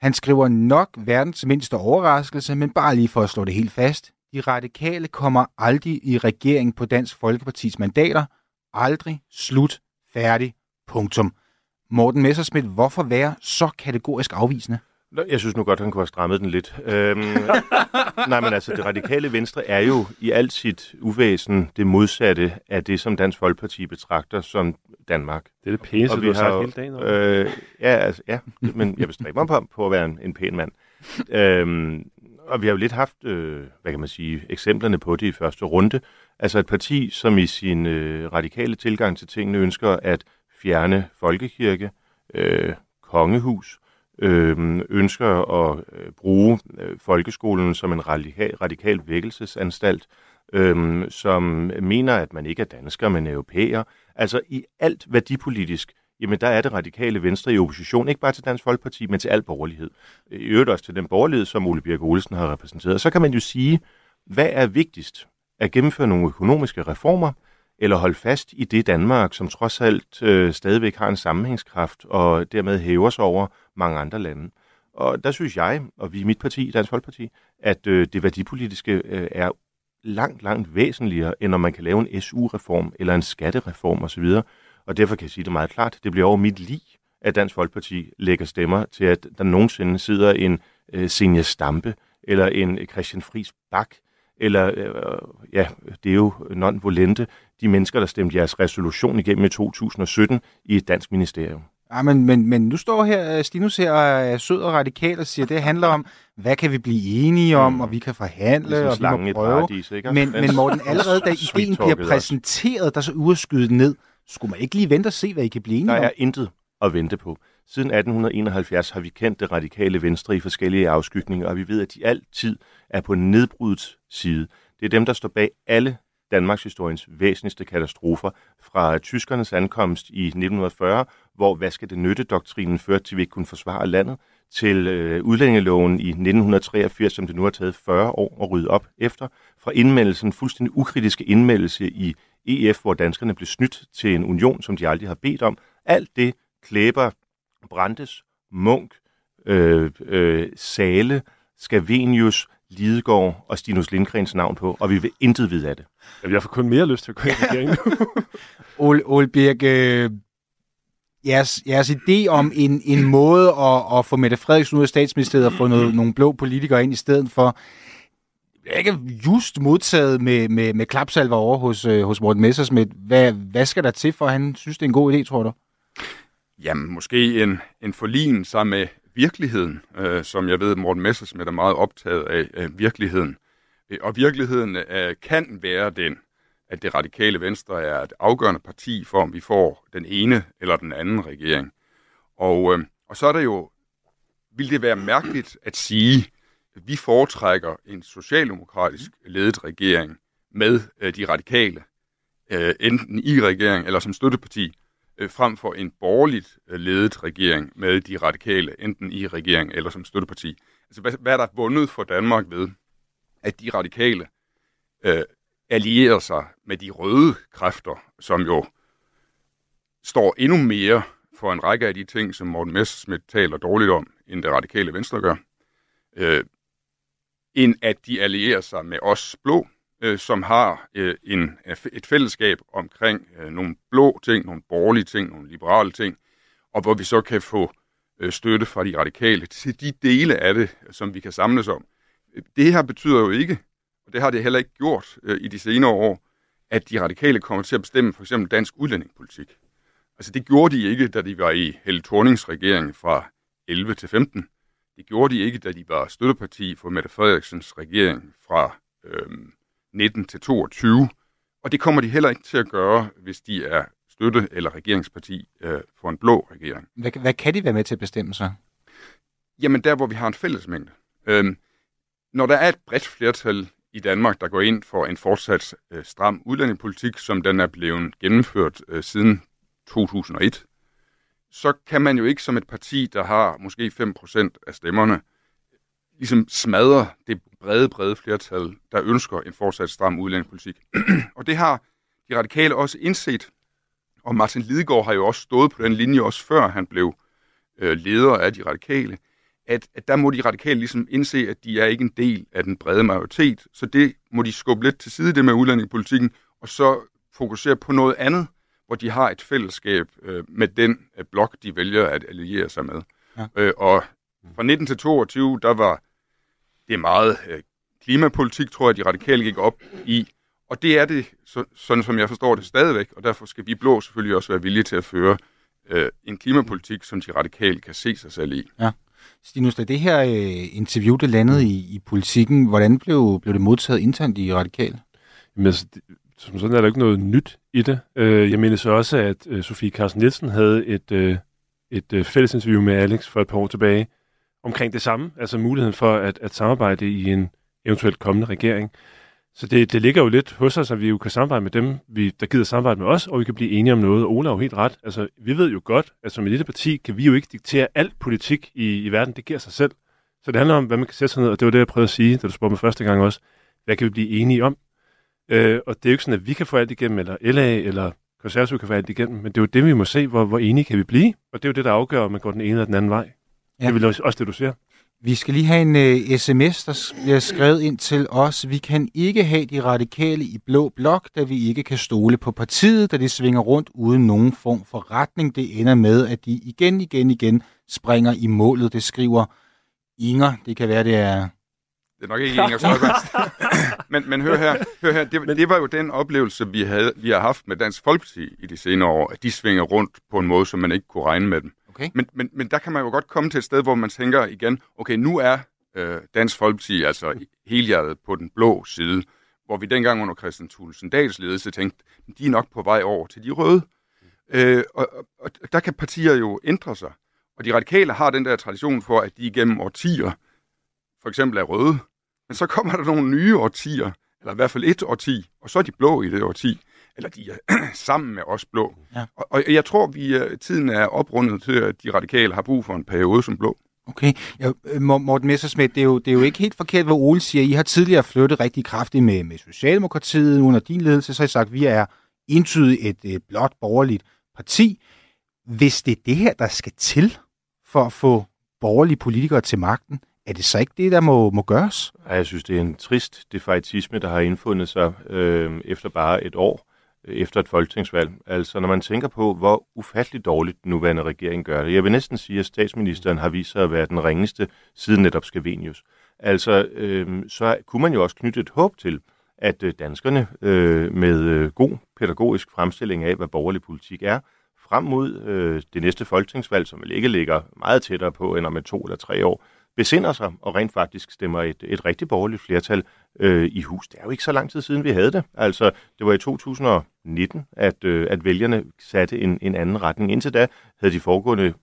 han skriver nok verdens mindste overraskelse, men bare lige for at slå det helt fast. De radikale kommer aldrig i regering på Dansk Folkepartis mandater. Aldrig. Slut. Færdig. Punktum. Morten Messersmith, hvorfor være så kategorisk afvisende? Jeg synes nu godt, han kunne have strammet den lidt. Øhm, [laughs] nej, men altså, det radikale venstre er jo i alt sit uvæsen det modsatte af det, som Dansk Folkeparti betragter som Danmark. Det er det pæne, du har sagt hele dagen. Øh, ja, altså, ja, men jeg bestræber mig på, på at være en, en pæn mand. Øhm, og vi har jo lidt haft, øh, hvad kan man sige, eksemplerne på det i første runde. Altså et parti, som i sin øh, radikale tilgang til tingene ønsker at fjerne folkekirke, øh, kongehus, øh, ønsker at øh, bruge øh, folkeskolen som en radikal, radikal vækkelsesanstalt, øh, som mener, at man ikke er dansker, men europæer. Altså i alt værdipolitisk, jamen der er det radikale venstre i opposition, ikke bare til Dansk Folkeparti, men til al borgerlighed. I øvrigt også til den borgerlighed, som Ole Birk Olesen har repræsenteret. Så kan man jo sige, hvad er vigtigst? At gennemføre nogle økonomiske reformer, eller holde fast i det Danmark, som trods alt øh, stadigvæk har en sammenhængskraft og dermed hæver sig over mange andre lande. Og der synes jeg, og vi i mit parti, Dansk Folkeparti, at øh, det værdipolitiske øh, er langt, langt væsentligere, end når man kan lave en SU-reform eller en skattereform osv. Og derfor kan jeg sige det meget klart. Det bliver over mit liv, at Dansk Folkeparti lægger stemmer til, at der nogensinde sidder en øh, senior Stampe eller en Christian Friis Bak, eller øh, ja, det er jo non-volente, de mennesker, der stemte jeres resolution igennem i 2017 i et dansk ministerium. Ja, men, men, men nu står her Stinus her og er sød og radikal og siger, at det handler om, hvad kan vi blive enige om, mm. og vi kan forhandle, ligesom og vi må prøve. Paradis, ikke? Men, men [laughs] Morten, allerede da ideen bliver præsenteret, der så ude ned, skulle man ikke lige vente og se, hvad I kan blive enige der om? Der er intet at vente på. Siden 1871 har vi kendt det radikale venstre i forskellige afskygninger, og vi ved, at de altid er på nedbrudets side. Det er dem, der står bag alle Danmarks historiens væsentligste katastrofer, fra tyskernes ankomst i 1940, hvor hvad skal det nytte doktrinen førte til, at vi ikke kunne forsvare landet, til øh, udlændingeloven i 1983, som det nu har taget 40 år at rydde op efter, fra indmeldelsen, fuldstændig ukritiske indmeldelse i EF, hvor danskerne blev snydt til en union, som de aldrig har bedt om. Alt det klæber Brandes, Munk, øh, øh, Sale, Scavenius, Lidegaard og Stinus Lindgrens navn på, og vi vil intet vide af det. Jamen, jeg får kun mere lyst til at gå ind i regeringen nu. [laughs] Ole, Ole Birk, øh, jeres, jeres idé om en, en måde at, at få Mette Frederiksen ud af statsministeriet og få noget, nogle blå politikere ind i stedet for, er ikke just modtaget med, med, med klapsalver over hos, øh, hos Morten Messersmith. Hvad, hvad skal der til, for at han synes, det er en god idé, tror du? Jamen, måske en, en forlin sammen med virkeligheden, øh, som jeg ved, Morten Messersmith er meget optaget af, øh, virkeligheden. Og virkeligheden øh, kan være den, at det radikale venstre er et afgørende parti for, om vi får den ene eller den anden regering. Og, øh, og så er det jo, vil det være mærkeligt at sige, at vi foretrækker en socialdemokratisk ledet regering med øh, de radikale, øh, enten i regering eller som støtteparti, øh, frem for en borgerligt øh, ledet regering med de radikale, enten i regering eller som støtteparti. Altså, hvad, hvad er der vundet for Danmark ved, at de radikale øh, allierer sig med de røde kræfter, som jo står endnu mere for en række af de ting, som Morten Messerschmidt taler dårligt om, end det radikale venstre gør, øh, end at de allierer sig med os blå, øh, som har øh, en, et fællesskab omkring øh, nogle blå ting, nogle borgerlige ting, nogle liberale ting, og hvor vi så kan få øh, støtte fra de radikale til de dele af det, som vi kan samles om. Det her betyder jo ikke, og det har det heller ikke gjort øh, i de senere år, at de radikale kommer til at bestemme for eksempel dansk udlændingepolitik. Altså det gjorde de ikke, da de var i Helle Thornings regering fra 11 til 15. Det gjorde de ikke, da de var støtteparti for Mette Frederiksens regering fra øhm, 19 til 22. Og det kommer de heller ikke til at gøre, hvis de er støtte- eller regeringsparti øh, for en blå regering. Hvad, hvad kan de være med til at bestemme sig? Jamen der, hvor vi har en fællesmængde. Øhm, når der er et bredt flertal i Danmark, der går ind for en fortsat øh, stram udlændingepolitik, som den er blevet gennemført øh, siden 2001, så kan man jo ikke som et parti, der har måske 5% af stemmerne, ligesom smadre det brede, brede flertal, der ønsker en fortsat stram udlændingepolitik. [clears throat] og det har de radikale også indset, og Martin Lidegaard har jo også stået på den linje, også før han blev øh, leder af de radikale, at, at der må de radikale ligesom indse, at de er ikke en del af den brede majoritet, så det må de skubbe lidt til side, det med udlændingepolitikken, og så fokusere på noget andet, hvor de har et fællesskab øh, med den øh, blok, de vælger at alliere sig med. Ja. Øh, og fra 19 til 22, der var det er meget øh, klimapolitik, tror jeg, de radikale gik op i. Og det er det, så, sådan som jeg forstår det, stadigvæk. Og derfor skal vi blå selvfølgelig også være villige til at føre øh, en klimapolitik, som de radikale kan se sig selv i. Ja. Stinus, da det her øh, interview, det landede i, i politikken, hvordan blev, blev det modtaget internt i radikale? Jamen, altså, det, som sådan er der ikke noget nyt i det. Øh, jeg mener så også, at øh, Sofie Carsten Nielsen havde et, øh, et øh, fælles interview med Alex for et par år tilbage, omkring det samme, altså muligheden for at, at samarbejde i en eventuelt kommende regering. Så det, det ligger jo lidt hos os, at vi jo kan samarbejde med dem, vi, der gider samarbejde med os, og vi kan blive enige om noget. Ola har jo helt ret. Altså, vi ved jo godt, at som et lille parti kan vi jo ikke diktere alt politik i, i verden. Det giver sig selv. Så det handler om, hvad man kan sætte sig ned, og det var det, jeg prøvede at sige, da du spurgte mig første gang også. Hvad kan vi blive enige om? Øh, og det er jo ikke sådan, at vi kan få alt igennem, eller LA, eller konservative kan få alt igennem, men det er jo det, vi må se, hvor, hvor enige kan vi blive. Og det er jo det, der afgør, om man går den ene eller den anden vej. Ja. Det er vel også det, du siger? Vi skal lige have en uh, sms, der bliver skrevet ind til os. Vi kan ikke have de radikale i blå blok, da vi ikke kan stole på partiet, da det svinger rundt uden nogen form for retning. Det ender med, at de igen, igen, igen springer i målet. Det skriver Inger. Det kan være, det er... Det er nok ikke Inger Støjberg. [laughs] men, men hør her, hør her. Det, det var jo den oplevelse, vi, havde, vi har haft med Dansk Folkeparti i de senere år, at de svinger rundt på en måde, som man ikke kunne regne med dem. Okay. Men, men, men der kan man jo godt komme til et sted, hvor man tænker igen, okay, nu er øh, Dansk Folkeparti altså helhjertet på den blå side, hvor vi dengang under Christian Thulesen Dahls ledelse tænkte, de er nok på vej over til de røde. Øh, og, og, og der kan partier jo ændre sig. Og de radikale har den der tradition for, at de igennem årtier for eksempel er røde. Men så kommer der nogle nye årtier, eller i hvert fald et årti, og så er de blå i det årti eller de er [clears throat] sammen med os blå. Ja. Og, og jeg tror, vi øh, tiden er oprundet til, at de radikale har brug for en periode som blå. Okay. Ja, Morten Messersmith, det er, jo, det er jo ikke helt forkert, hvad Ole siger. I har tidligere flyttet rigtig kraftigt med, med Socialdemokratiet under din ledelse, så har I sagt, at vi er entydigt et, et blot borgerligt parti. Hvis det er det her, der skal til for at få borgerlige politikere til magten, er det så ikke det, der må, må gøres? Jeg synes, det er en trist defaitisme, der har indfundet sig øh, efter bare et år efter et folketingsvalg. Altså når man tænker på, hvor ufatteligt dårligt den nuværende regering gør det. Jeg vil næsten sige, at statsministeren har vist sig at være den ringeste siden netop Skavenius. Altså øh, så kunne man jo også knytte et håb til, at øh, danskerne øh, med øh, god pædagogisk fremstilling af, hvad borgerlig politik er, frem mod øh, det næste folketingsvalg, som vel ikke ligger meget tættere på end om et to eller tre år, besinder sig og rent faktisk stemmer et, et rigtig borgerligt flertal øh, i hus. Det er jo ikke så lang tid siden, vi havde det. Altså, det var i 2019, at, øh, at vælgerne satte en, en anden retning. Indtil da havde de foregående,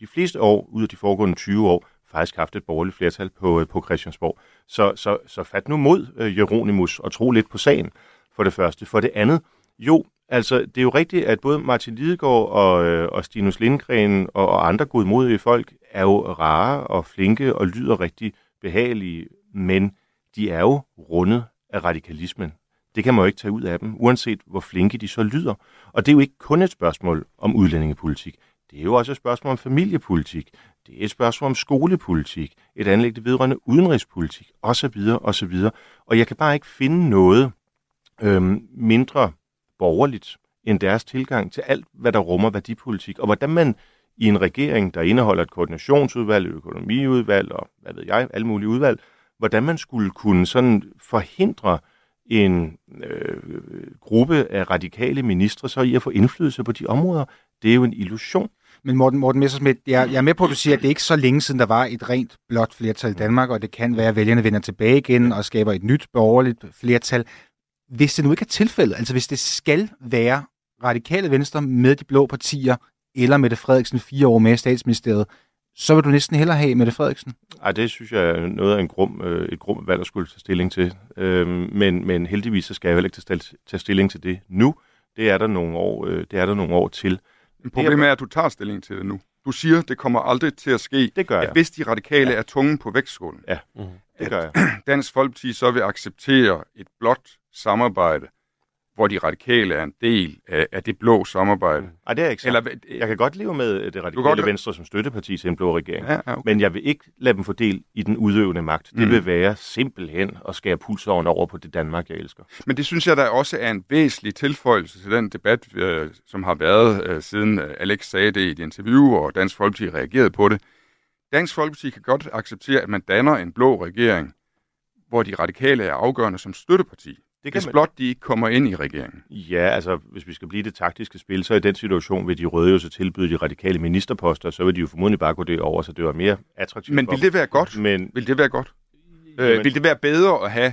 de fleste år ud af de foregående 20 år, faktisk haft et borgerligt flertal på, øh, på Christiansborg. Så, så, så fat nu mod øh, Jeronimus og tro lidt på sagen, for det første. For det andet, jo, altså, det er jo rigtigt, at både Martin Lidegaard og, øh, og Stinus Lindgren og, og andre godmodige folk er jo rare og flinke og lyder rigtig behagelige, men de er jo rundet af radikalismen. Det kan man jo ikke tage ud af dem, uanset hvor flinke de så lyder. Og det er jo ikke kun et spørgsmål om udlændingepolitik. Det er jo også et spørgsmål om familiepolitik. Det er et spørgsmål om skolepolitik, et anlæg vedrørende udenrigspolitik, osv. osv. Og jeg kan bare ikke finde noget øhm, mindre borgerligt end deres tilgang til alt, hvad der rummer værdipolitik, og hvordan man i en regering, der indeholder et koordinationsudvalg, et økonomiudvalg og hvad ved jeg, alle mulige udvalg, hvordan man skulle kunne sådan forhindre en øh, gruppe af radikale ministre så i at få indflydelse på de områder, det er jo en illusion. Men Morten, Morten Messersmith, jeg, jeg er med på, at du siger, at det ikke så længe siden, der var et rent blot flertal i Danmark, og det kan være, at vælgerne vender tilbage igen og skaber et nyt borgerligt flertal. Hvis det nu ikke er tilfældet, altså hvis det skal være radikale venstre med de blå partier, eller Mette Frederiksen fire år med i statsministeriet, så vil du næsten hellere have Mette Frederiksen? Ej, det synes jeg er noget af en grum, øh, et grum valg at skulle tage stilling til. Øhm, men, men heldigvis så skal jeg heller ikke tage, tage stilling til det nu. Det er der nogle år, øh, det er der nogle år til. Men problemet er, at du tager stilling til det nu. Du siger, det kommer aldrig til at ske, det gør jeg. at hvis de radikale ja. er tunge på vægtskålen, ja. Mm-hmm. det gør jeg. Dansk Folkeparti så vil acceptere et blot samarbejde hvor de radikale er en del af, af det blå samarbejde. Nej, det er ikke Eller, Jeg kan godt leve med det radikale godt... venstre som støtteparti til en blå regering, ja, okay. men jeg vil ikke lade dem få del i den udøvende magt. Det mm. vil være simpelthen at skære pulsåren over på det Danmark, jeg elsker. Men det synes jeg, der også er en væsentlig tilføjelse til den debat, øh, som har været øh, siden øh, Alex sagde det i et interview, og Dansk Folkeparti reagerede på det. Dansk Folkeparti kan godt acceptere, at man danner en blå regering, hvor de radikale er afgørende som støtteparti. Det kan hvis man... blot de ikke kommer ind i regeringen. Ja, altså hvis vi skal blive det taktiske spil, så i den situation vil de røde jo så tilbyde de radikale ministerposter, så vil de jo formodentlig bare gå det over, så det var mere attraktivt. Men vil det være godt? Men... Vil det være godt? Øh, Jamen... Øh, vil det være bedre at have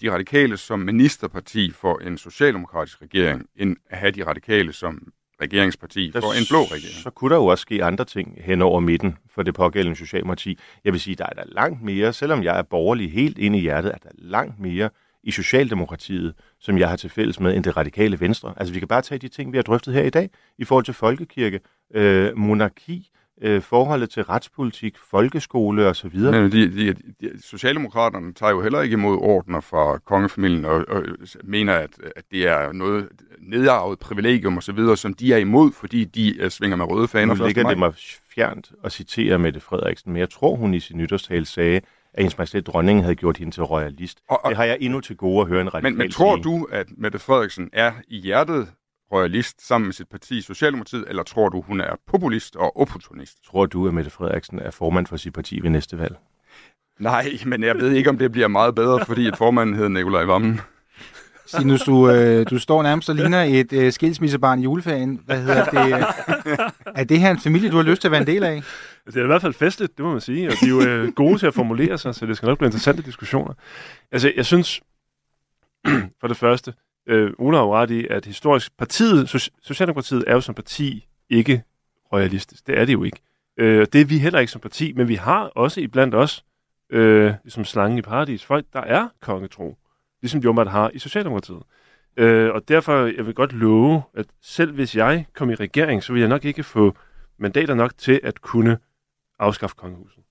de radikale som ministerparti for en socialdemokratisk regering, end at have de radikale som regeringsparti der, for en blå regering. Så kunne der jo også ske andre ting hen over midten for det pågældende Socialdemokrati. Jeg vil sige, der er der langt mere, selvom jeg er borgerlig helt inde i hjertet, er der langt mere i Socialdemokratiet, som jeg har til fælles med, end det radikale venstre. Altså vi kan bare tage de ting, vi har drøftet her i dag, i forhold til folkekirke, øh, monarki, øh, forholdet til retspolitik, folkeskole osv. Men de, de, de, Socialdemokraterne tager jo heller ikke imod ordner fra kongefamilien og, og mener, at, at det er noget nedarvet privilegium osv., som de er imod, fordi de uh, svinger med røde faner. Nu ligger det mig fjernt at citere Mette Frederiksen, men jeg tror, hun i sin nytårstale sagde, at hendes majestæt dronningen havde gjort hende til royalist. Og, og, det har jeg endnu til gode at høre en radikal Men, men tror du, at Mette Frederiksen er i hjertet royalist sammen med sit parti Socialdemokratiet, eller tror du, hun er populist og opportunist? Tror du, at Mette Frederiksen er formand for sit parti ved næste valg? Nej, men jeg ved ikke, om det bliver meget bedre, fordi et formanden hedder Nikolaj Vammen. Sinus, du, øh, du står nærmest og ligner et øh, skilsmissebarn i juleferien. Hvad hedder det? [laughs] Er det her en familie, du har lyst til at være en del af? Det er i hvert fald festligt, det må man sige, og de er jo øh, gode til at formulere sig, så det skal nok blive interessante diskussioner. Altså, jeg synes, [clears throat] for det første, øh, Ola har ret i, at historisk partiet, Socialdemokratiet er jo som parti ikke royalistisk. Det er det jo ikke. Øh, det er vi heller ikke som parti, men vi har også iblandt os, øh, som slangen i paradis, folk, der er kongetro, ligesom de åbenbart har i Socialdemokratiet. Øh, og derfor, jeg vil godt love, at selv hvis jeg kom i regering, så vil jeg nok ikke få mandater nok til at kunne afskaffe kongehuset.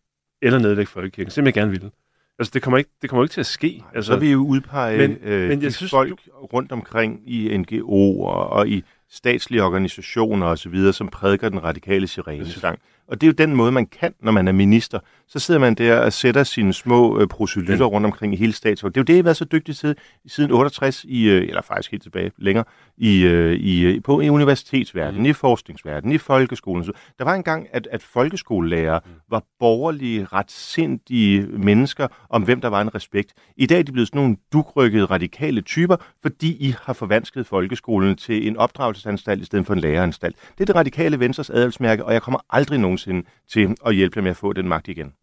Eller nedlægge folkekirken, som jeg gerne ville. Altså, det kommer ikke, det kommer ikke til at ske. Nej, altså, så vil vi jo udpege men, øh, men jeg synes, folk du... rundt omkring i NGO'er og i statslige organisationer osv., som prædiker den radikale sirenesang. Og det er jo den måde, man kan, når man er minister. Så sidder man der og sætter sine små øh, proselytter rundt omkring i hele statsrådet. Det er jo det, jeg har været så dygtig til siden 68, i, øh, eller faktisk helt tilbage længere, i, øh, i, øh, på, i universitetsverdenen, mm. i forskningsverdenen, i folkeskolen. Der var engang, at, at folkeskolelærer mm. var borgerlige, retsindige mennesker, om hvem der var en respekt. I dag er de blevet sådan nogle dugrykkede, radikale typer, fordi I har forvansket folkeskolen til en opdragelsesanstalt i stedet for en læreranstalt. Det er det radikale venstres adelsmærke, og jeg kommer aldrig nogensinde til at hjælpe dem med at få den magt igen.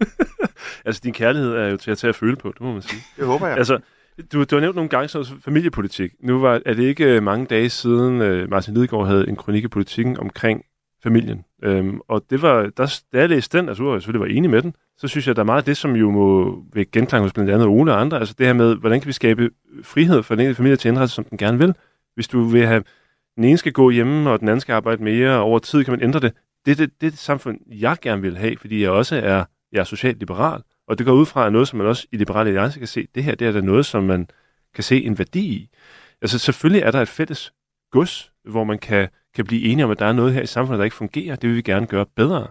[laughs] altså, din kærlighed er jo til at tage at føle på, det må man sige. Det håber jeg. Altså, du, du har nævnt nogle gange sådan familiepolitik. Nu var, er det ikke øh, mange dage siden, uh, Martin Lidegaard havde en kronik i politikken omkring familien. Um, og det var, der, da jeg læste den, altså jeg selvfølgelig var enig med den, så synes jeg, at der er meget af det, som jo må ved genklang hos blandt andet Ole og andre, altså det her med, hvordan kan vi skabe frihed for den ene familie til at indrette, som den gerne vil. Hvis du vil have, den ene skal gå hjemme, og den anden skal arbejde mere, og over tid kan man ændre det. Det det, det, det, det samfund, jeg gerne vil have, fordi jeg også er, jeg er socialt liberal. Og det går ud fra noget, som man også i Liberale Alliance kan se, det her det er da noget, som man kan se en værdi i. Altså selvfølgelig er der et fælles gods, hvor man kan, kan blive enige om, at der er noget her i samfundet, der ikke fungerer. Det vil vi gerne gøre bedre.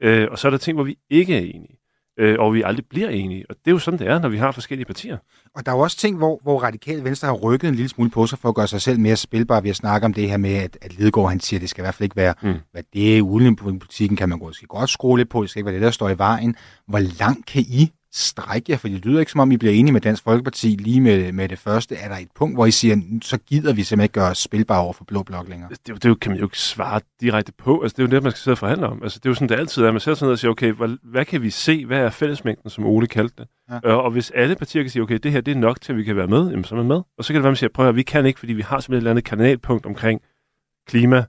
Øh, og så er der ting, hvor vi ikke er enige øh, og vi aldrig bliver enige. Og det er jo sådan, det er, når vi har forskellige partier. Og der er jo også ting, hvor, hvor Radikale Venstre har rykket en lille smule på sig for at gøre sig selv mere spilbar ved at snakke om det her med, at, at Lidegaard han siger, at det skal i hvert fald ikke være, mm. hvad det er. Udlændingepolitikken kan man godt, skal godt skrue lidt på, det skal ikke være det, der står i vejen. Hvor langt kan I strække jer? For det lyder ikke, som om I bliver enige med Dansk Folkeparti lige med, med det første. Er der et punkt, hvor I siger, så gider vi simpelthen ikke gøre os spilbare over for Blå Blok længere? Det, det, det kan man jo ikke svare direkte på. Altså, det er jo det, man skal sidde og forhandle om. Altså, det er jo sådan, det altid er. Man sætter sig ned og siger, okay, hvad, hvad kan vi se? Hvad er fællesmængden, som Ole kaldte det? Ja. Og, og hvis alle partier kan sige, okay, det her det er nok til, at vi kan være med, jamen, så er man med. Og så kan det være, man siger, prøv at vi kan ikke, fordi vi har simpelthen et eller andet kanalpunkt omkring klima.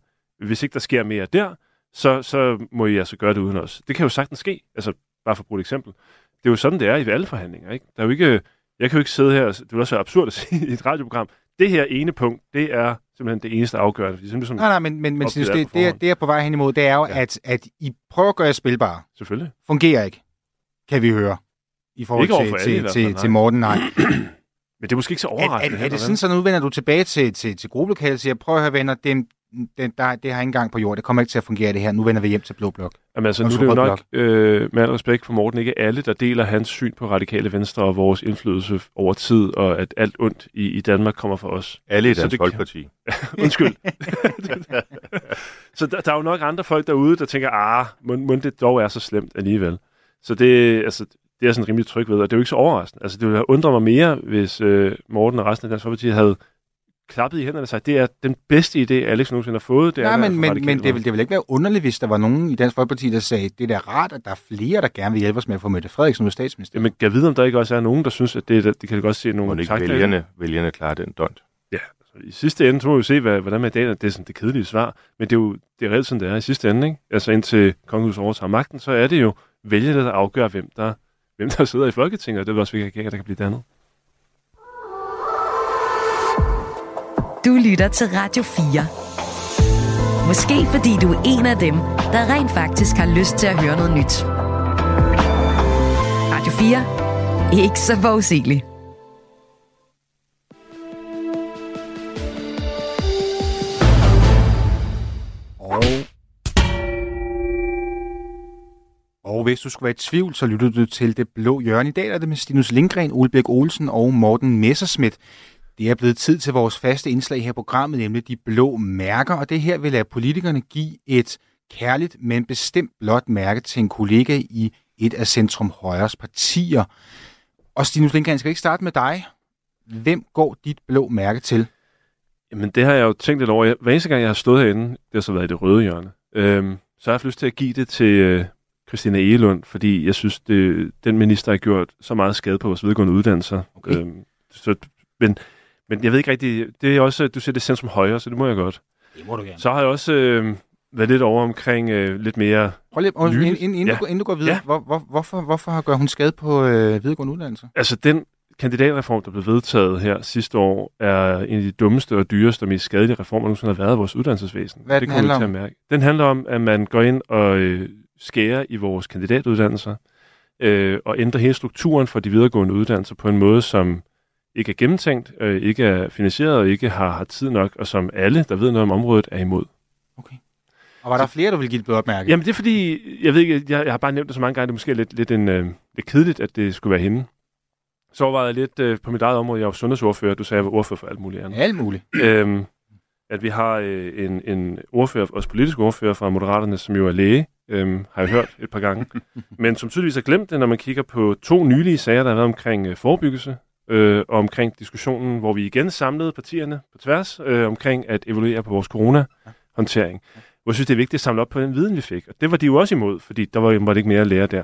Hvis ikke der sker mere der, så, så må I altså gøre det uden os. Det kan jo sagtens ske. Altså, bare for at bruge et eksempel det er jo sådan, det er i alle forhandlinger. Ikke? Der er jo ikke, jeg kan jo ikke sidde her, det vil også være absurd at [laughs] sige i et radioprogram, det her ene punkt, det er simpelthen det eneste afgørende. Fordi sådan, nej, nej, men, men, men synes, det, det, er, det er på vej hen imod, det er jo, ja. at, at I prøver at gøre jer spilbare. Selvfølgelig. Fungerer ikke, kan vi høre. I forhold til, til, til, til, til Morten, nej. [clears throat] Men det er måske ikke så overraskende. Er, er, er det sådan, så nu vender du tilbage til, til, til gruppelokalet og siger, prøv at høre venner, det, det, der, det har ingen gang på jord. Det kommer ikke til at fungere det her. Nu vender vi hjem til Blå Blok. Jamen altså, nu er det jo nok, øh, med al respekt for Morten, ikke alle, der deler hans syn på radikale venstre og vores indflydelse over tid, og at alt ondt i, i Danmark kommer fra os. Alle i Dansk Folkeparti. [laughs] Undskyld. [laughs] så der, der er jo nok andre folk derude, der tænker, ah, må, må det dog er så slemt alligevel. Så det, altså, det er jeg sådan rimelig tryg ved, og det er jo ikke så overraskende. Altså, det ville have undret mig mere, hvis øh, Morten og resten af Dansk Folkeparti havde klappet i hænderne og sagt, det er den bedste idé, Alex nogensinde har fået. Det Nej, er men, men, men det, vil, det vil ikke være underligt, hvis der var nogen i Dansk Folkeparti, der sagde, det er da rart, at der er flere, der gerne vil hjælpe os med at få Mette Frederiksen ud af statsminister. Jamen, jeg ved, om der ikke også er nogen, der synes, at det, det, det kan godt se nogle ikke vælgerne, vælgerne klare den dont. Ja, altså, i sidste ende, så må vi se, hvad, hvordan med det er sådan det kedelige svar, men det er jo det er reelt sådan, det er i sidste ende, ikke? Altså indtil kongehuset overtager magten, så er det jo vælgerne, der afgør, hvem der, hvem der sidder i Folketinget, og det er også vigtigt, at der kan blive dannet. Du lytter til Radio 4. Måske fordi du er en af dem, der rent faktisk har lyst til at høre noget nyt. Radio 4. Ikke så forudsigeligt. Og... Og hvis du skulle være i tvivl, så lytter du til Det Blå Hjørne. I dag er det med Stinus Lindgren, Ole Birk Olsen og Morten Messerschmidt. Det er blevet tid til vores faste indslag her i programmet, nemlig de blå mærker, og det her vil lade politikerne give et kærligt, men bestemt blåt mærke til en kollega i et af Centrum Højres partier. Og Stinus Lindgren, skal ikke starte med dig. Hvem går dit blå mærke til? Jamen, det har jeg jo tænkt lidt over. Hver eneste gang, jeg har stået herinde, det har så været i det røde hjørne, øhm, så har jeg haft lyst til at give det til øh, Christina Egelund, fordi jeg synes, det, den minister har gjort så meget skade på vores videregående uddannelser. Okay. Øhm, så, men, men jeg ved ikke rigtigt, det er også, du siger, det er centrum højre, så det må jeg godt. Det må du gerne. Så har jeg også øh, været lidt over omkring øh, lidt mere... Prøv lige, og, inden, inden, Ja. du, går- inden du går videre, Ja. hvor, hvor, hvorfor, hvorfor gør hun skade på øh, videregående uddannelser? Altså, den kandidatreform, der blev vedtaget her sidste år, er en af de dummeste og dyreste og mest skadelige reformer, der nogensinde har været i vores uddannelsesvæsen. Hvad det den handler til at mærke. Den handler om, at man går ind og øh, skærer i vores kandidatuddannelser, øh, og ændrer hele strukturen for de videregående uddannelser på en måde, som ikke er gennemtænkt, øh, ikke er finansieret og ikke har, har tid nok, og som alle, der ved noget om området, er imod. Okay. Og var der flere, der ville give et blåt mærke? Jamen det er fordi, jeg ved ikke, jeg, jeg har bare nævnt det så mange gange, det er måske lidt, lidt, en, øh, lidt kedeligt, at det skulle være hende. Så var jeg lidt øh, på mit eget område, jeg er jo sundhedsordfører, du sagde, jeg var ordfører for alt muligt andet. Alt muligt. Øhm, at vi har øh, en, en ordfører, også politisk ordfører fra Moderaterne, som jo er læge, øhm, har jeg hørt et par gange, [laughs] men som tydeligvis har glemt det, når man kigger på to nylige sager, der har været omkring øh, forebyggelse, øh, omkring diskussionen, hvor vi igen samlede partierne på tværs, øh, omkring at evaluere på vores corona-håndtering. Hvor jeg synes, det er vigtigt at samle op på den viden, vi fik. Og det var de jo også imod, fordi der var, var det ikke mere at lære der.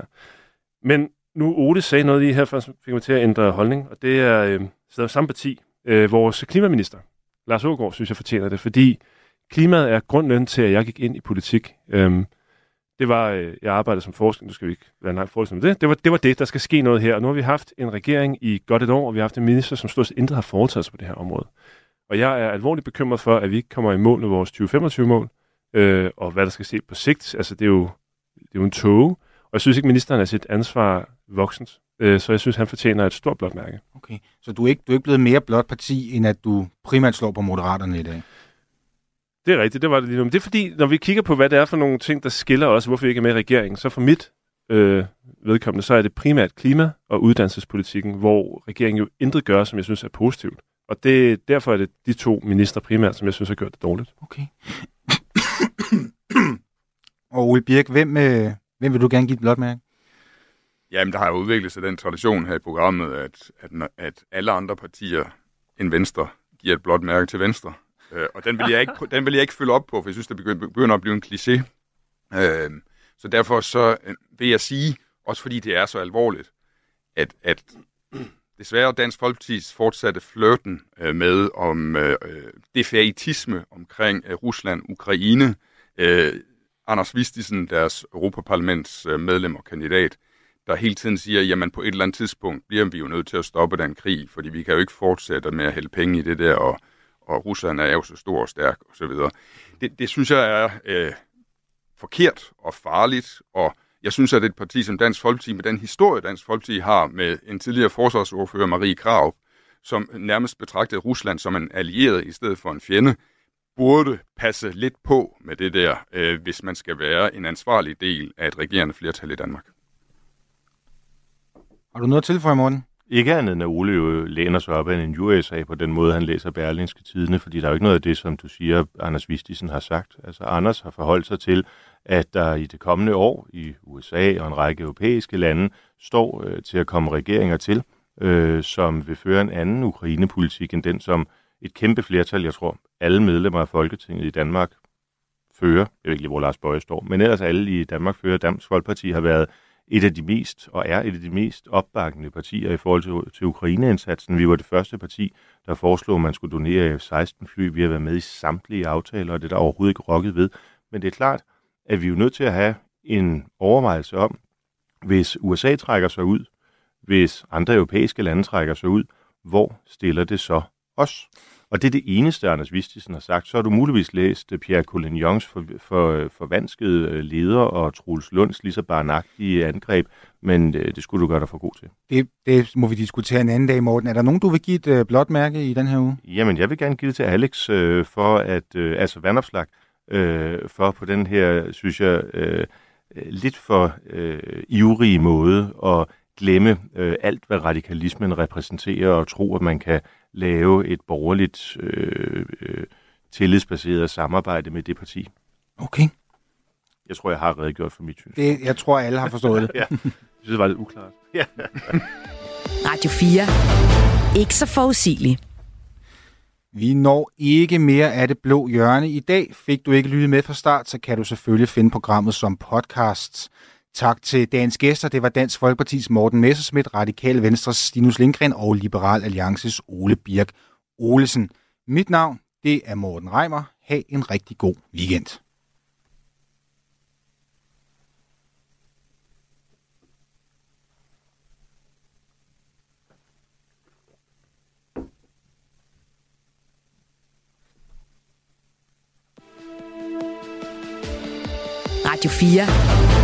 Men nu Ode sagde noget lige her, for fik mig til at ændre holdning, og det er øh, er samme parti. Øh, vores klimaminister, Lars Ågaard, synes jeg fortjener det, fordi klimaet er grunden til, at jeg gik ind i politik. Øhm, det var, øh, jeg arbejdede som forsker, nu skal vi ikke være langt forsker om det, det var, det var det, der skal ske noget her. Og nu har vi haft en regering i godt et år, og vi har haft en minister, som stort set intet har foretaget sig på det her område. Og jeg er alvorligt bekymret for, at vi ikke kommer i mål med vores 2025-mål, øh, og hvad der skal se på sigt. Altså, det er jo, det er jo en tog, og jeg synes ikke, ministeren er sit ansvar voksent. Øh, så jeg synes, han fortjener et stort blåt mærke. Okay. Så du er, ikke, du er ikke blevet mere blåt parti, end at du primært slår på moderaterne i dag? Det er rigtigt, det var det lige nu. Men det er fordi, når vi kigger på, hvad det er for nogle ting, der skiller os, hvorfor vi ikke er med i regeringen, så for mit øh, vedkommende, så er det primært klima- og uddannelsespolitikken, hvor regeringen jo intet gør, som jeg synes er positivt. Og det, derfor er det de to minister primært, som jeg synes har gjort det dårligt. Okay. [coughs] og Ole Birk, hvem, øh, hvem vil du gerne give et blåt mærke? Jamen, der har jo udviklet sig den tradition her i programmet, at, at, at alle andre partier end Venstre giver et blåt mærke til Venstre. Øh, og den vil, jeg ikke, den vil jeg ikke følge op på, for jeg synes, det begynder at blive en kliché. Øh, så derfor så øh, vil jeg sige, også fordi det er så alvorligt, at, at desværre Dansk Folkepartis fortsatte flirten øh, med om øh, øh, defaitisme omkring øh, Rusland, Ukraine, øh, Anders Vistisen, deres Europaparlaments øh, medlem og kandidat, der hele tiden siger, jamen på et eller andet tidspunkt bliver vi jo nødt til at stoppe den krig, fordi vi kan jo ikke fortsætte med at hælde penge i det der, og, og Rusland er jo så stor og stærk osv. Det, det synes jeg er øh, forkert og farligt, og jeg synes, at et parti som Dansk Folkeparti, med den historie, Dansk Folkeparti har med en tidligere forsvarsordfører, Marie Krav, som nærmest betragtede Rusland som en allieret i stedet for en fjende, burde passe lidt på med det der, øh, hvis man skal være en ansvarlig del af et regerende flertal i Danmark. Har du noget at tilføje, Morten? Ikke andet end at Ole jo læner sig op af en USA på den måde, han læser Berlingske Tidene, fordi der er jo ikke noget af det, som du siger, Anders Vistisen har sagt. Altså, Anders har forholdt sig til, at der i det kommende år i USA og en række europæiske lande står øh, til at komme regeringer til, øh, som vil føre en anden Ukraine-politik end den, som et kæmpe flertal, jeg tror, alle medlemmer af Folketinget i Danmark fører. Jeg ved ikke lige, hvor Lars Bøje står, men ellers alle i Danmark fører. Dansk Folkeparti har været et af de mest, og er et af de mest opbakkende partier i forhold til, til Ukraine-indsatsen. Vi var det første parti, der foreslog, at man skulle donere F-16-fly. Vi har været med i samtlige aftaler, og det er der overhovedet ikke rokket ved. Men det er klart, at vi er jo nødt til at have en overvejelse om, hvis USA trækker sig ud, hvis andre europæiske lande trækker sig ud, hvor stiller det så os? Og det er det eneste, Anders Vistisen har sagt. Så har du muligvis læst øh, Pierre Collignons for, for, øh, forvanskede øh, leder og Troels Lunds lige så barnagtige angreb, men det, det skulle du gøre dig for god til. Det, det må vi diskutere en anden dag, Morten. Er der nogen, du vil give et uh, blåt mærke i den her uge? Jamen, jeg vil gerne give det til Alex øh, for at, øh, altså vandopslag, øh, for på den her, synes jeg, øh, lidt for øh, ivrige måde at glemme øh, alt, hvad radikalismen repræsenterer, og tro, at man kan lave et borgerligt, øh, øh, tillidsbaseret samarbejde med det parti. Okay. Jeg tror, jeg har redegjort for mit synspunkt. Det, jeg tror, alle har forstået det. [laughs] ja. Jeg synes, det var lidt uklart. [laughs] Radio 4. Ikke så forudsigeligt. Vi når ikke mere af det blå hjørne i dag. Fik du ikke lyttet med fra start, så kan du selvfølgelig finde programmet som podcast. Tak til dagens gæster. Det var Dansk Folkepartis Morten Messersmith, Radikale Venstres Stinus Lindgren og Liberal Alliances Ole Birk Olesen. Mit navn, det er Morten Reimer. Ha' en rigtig god weekend. Radio 4.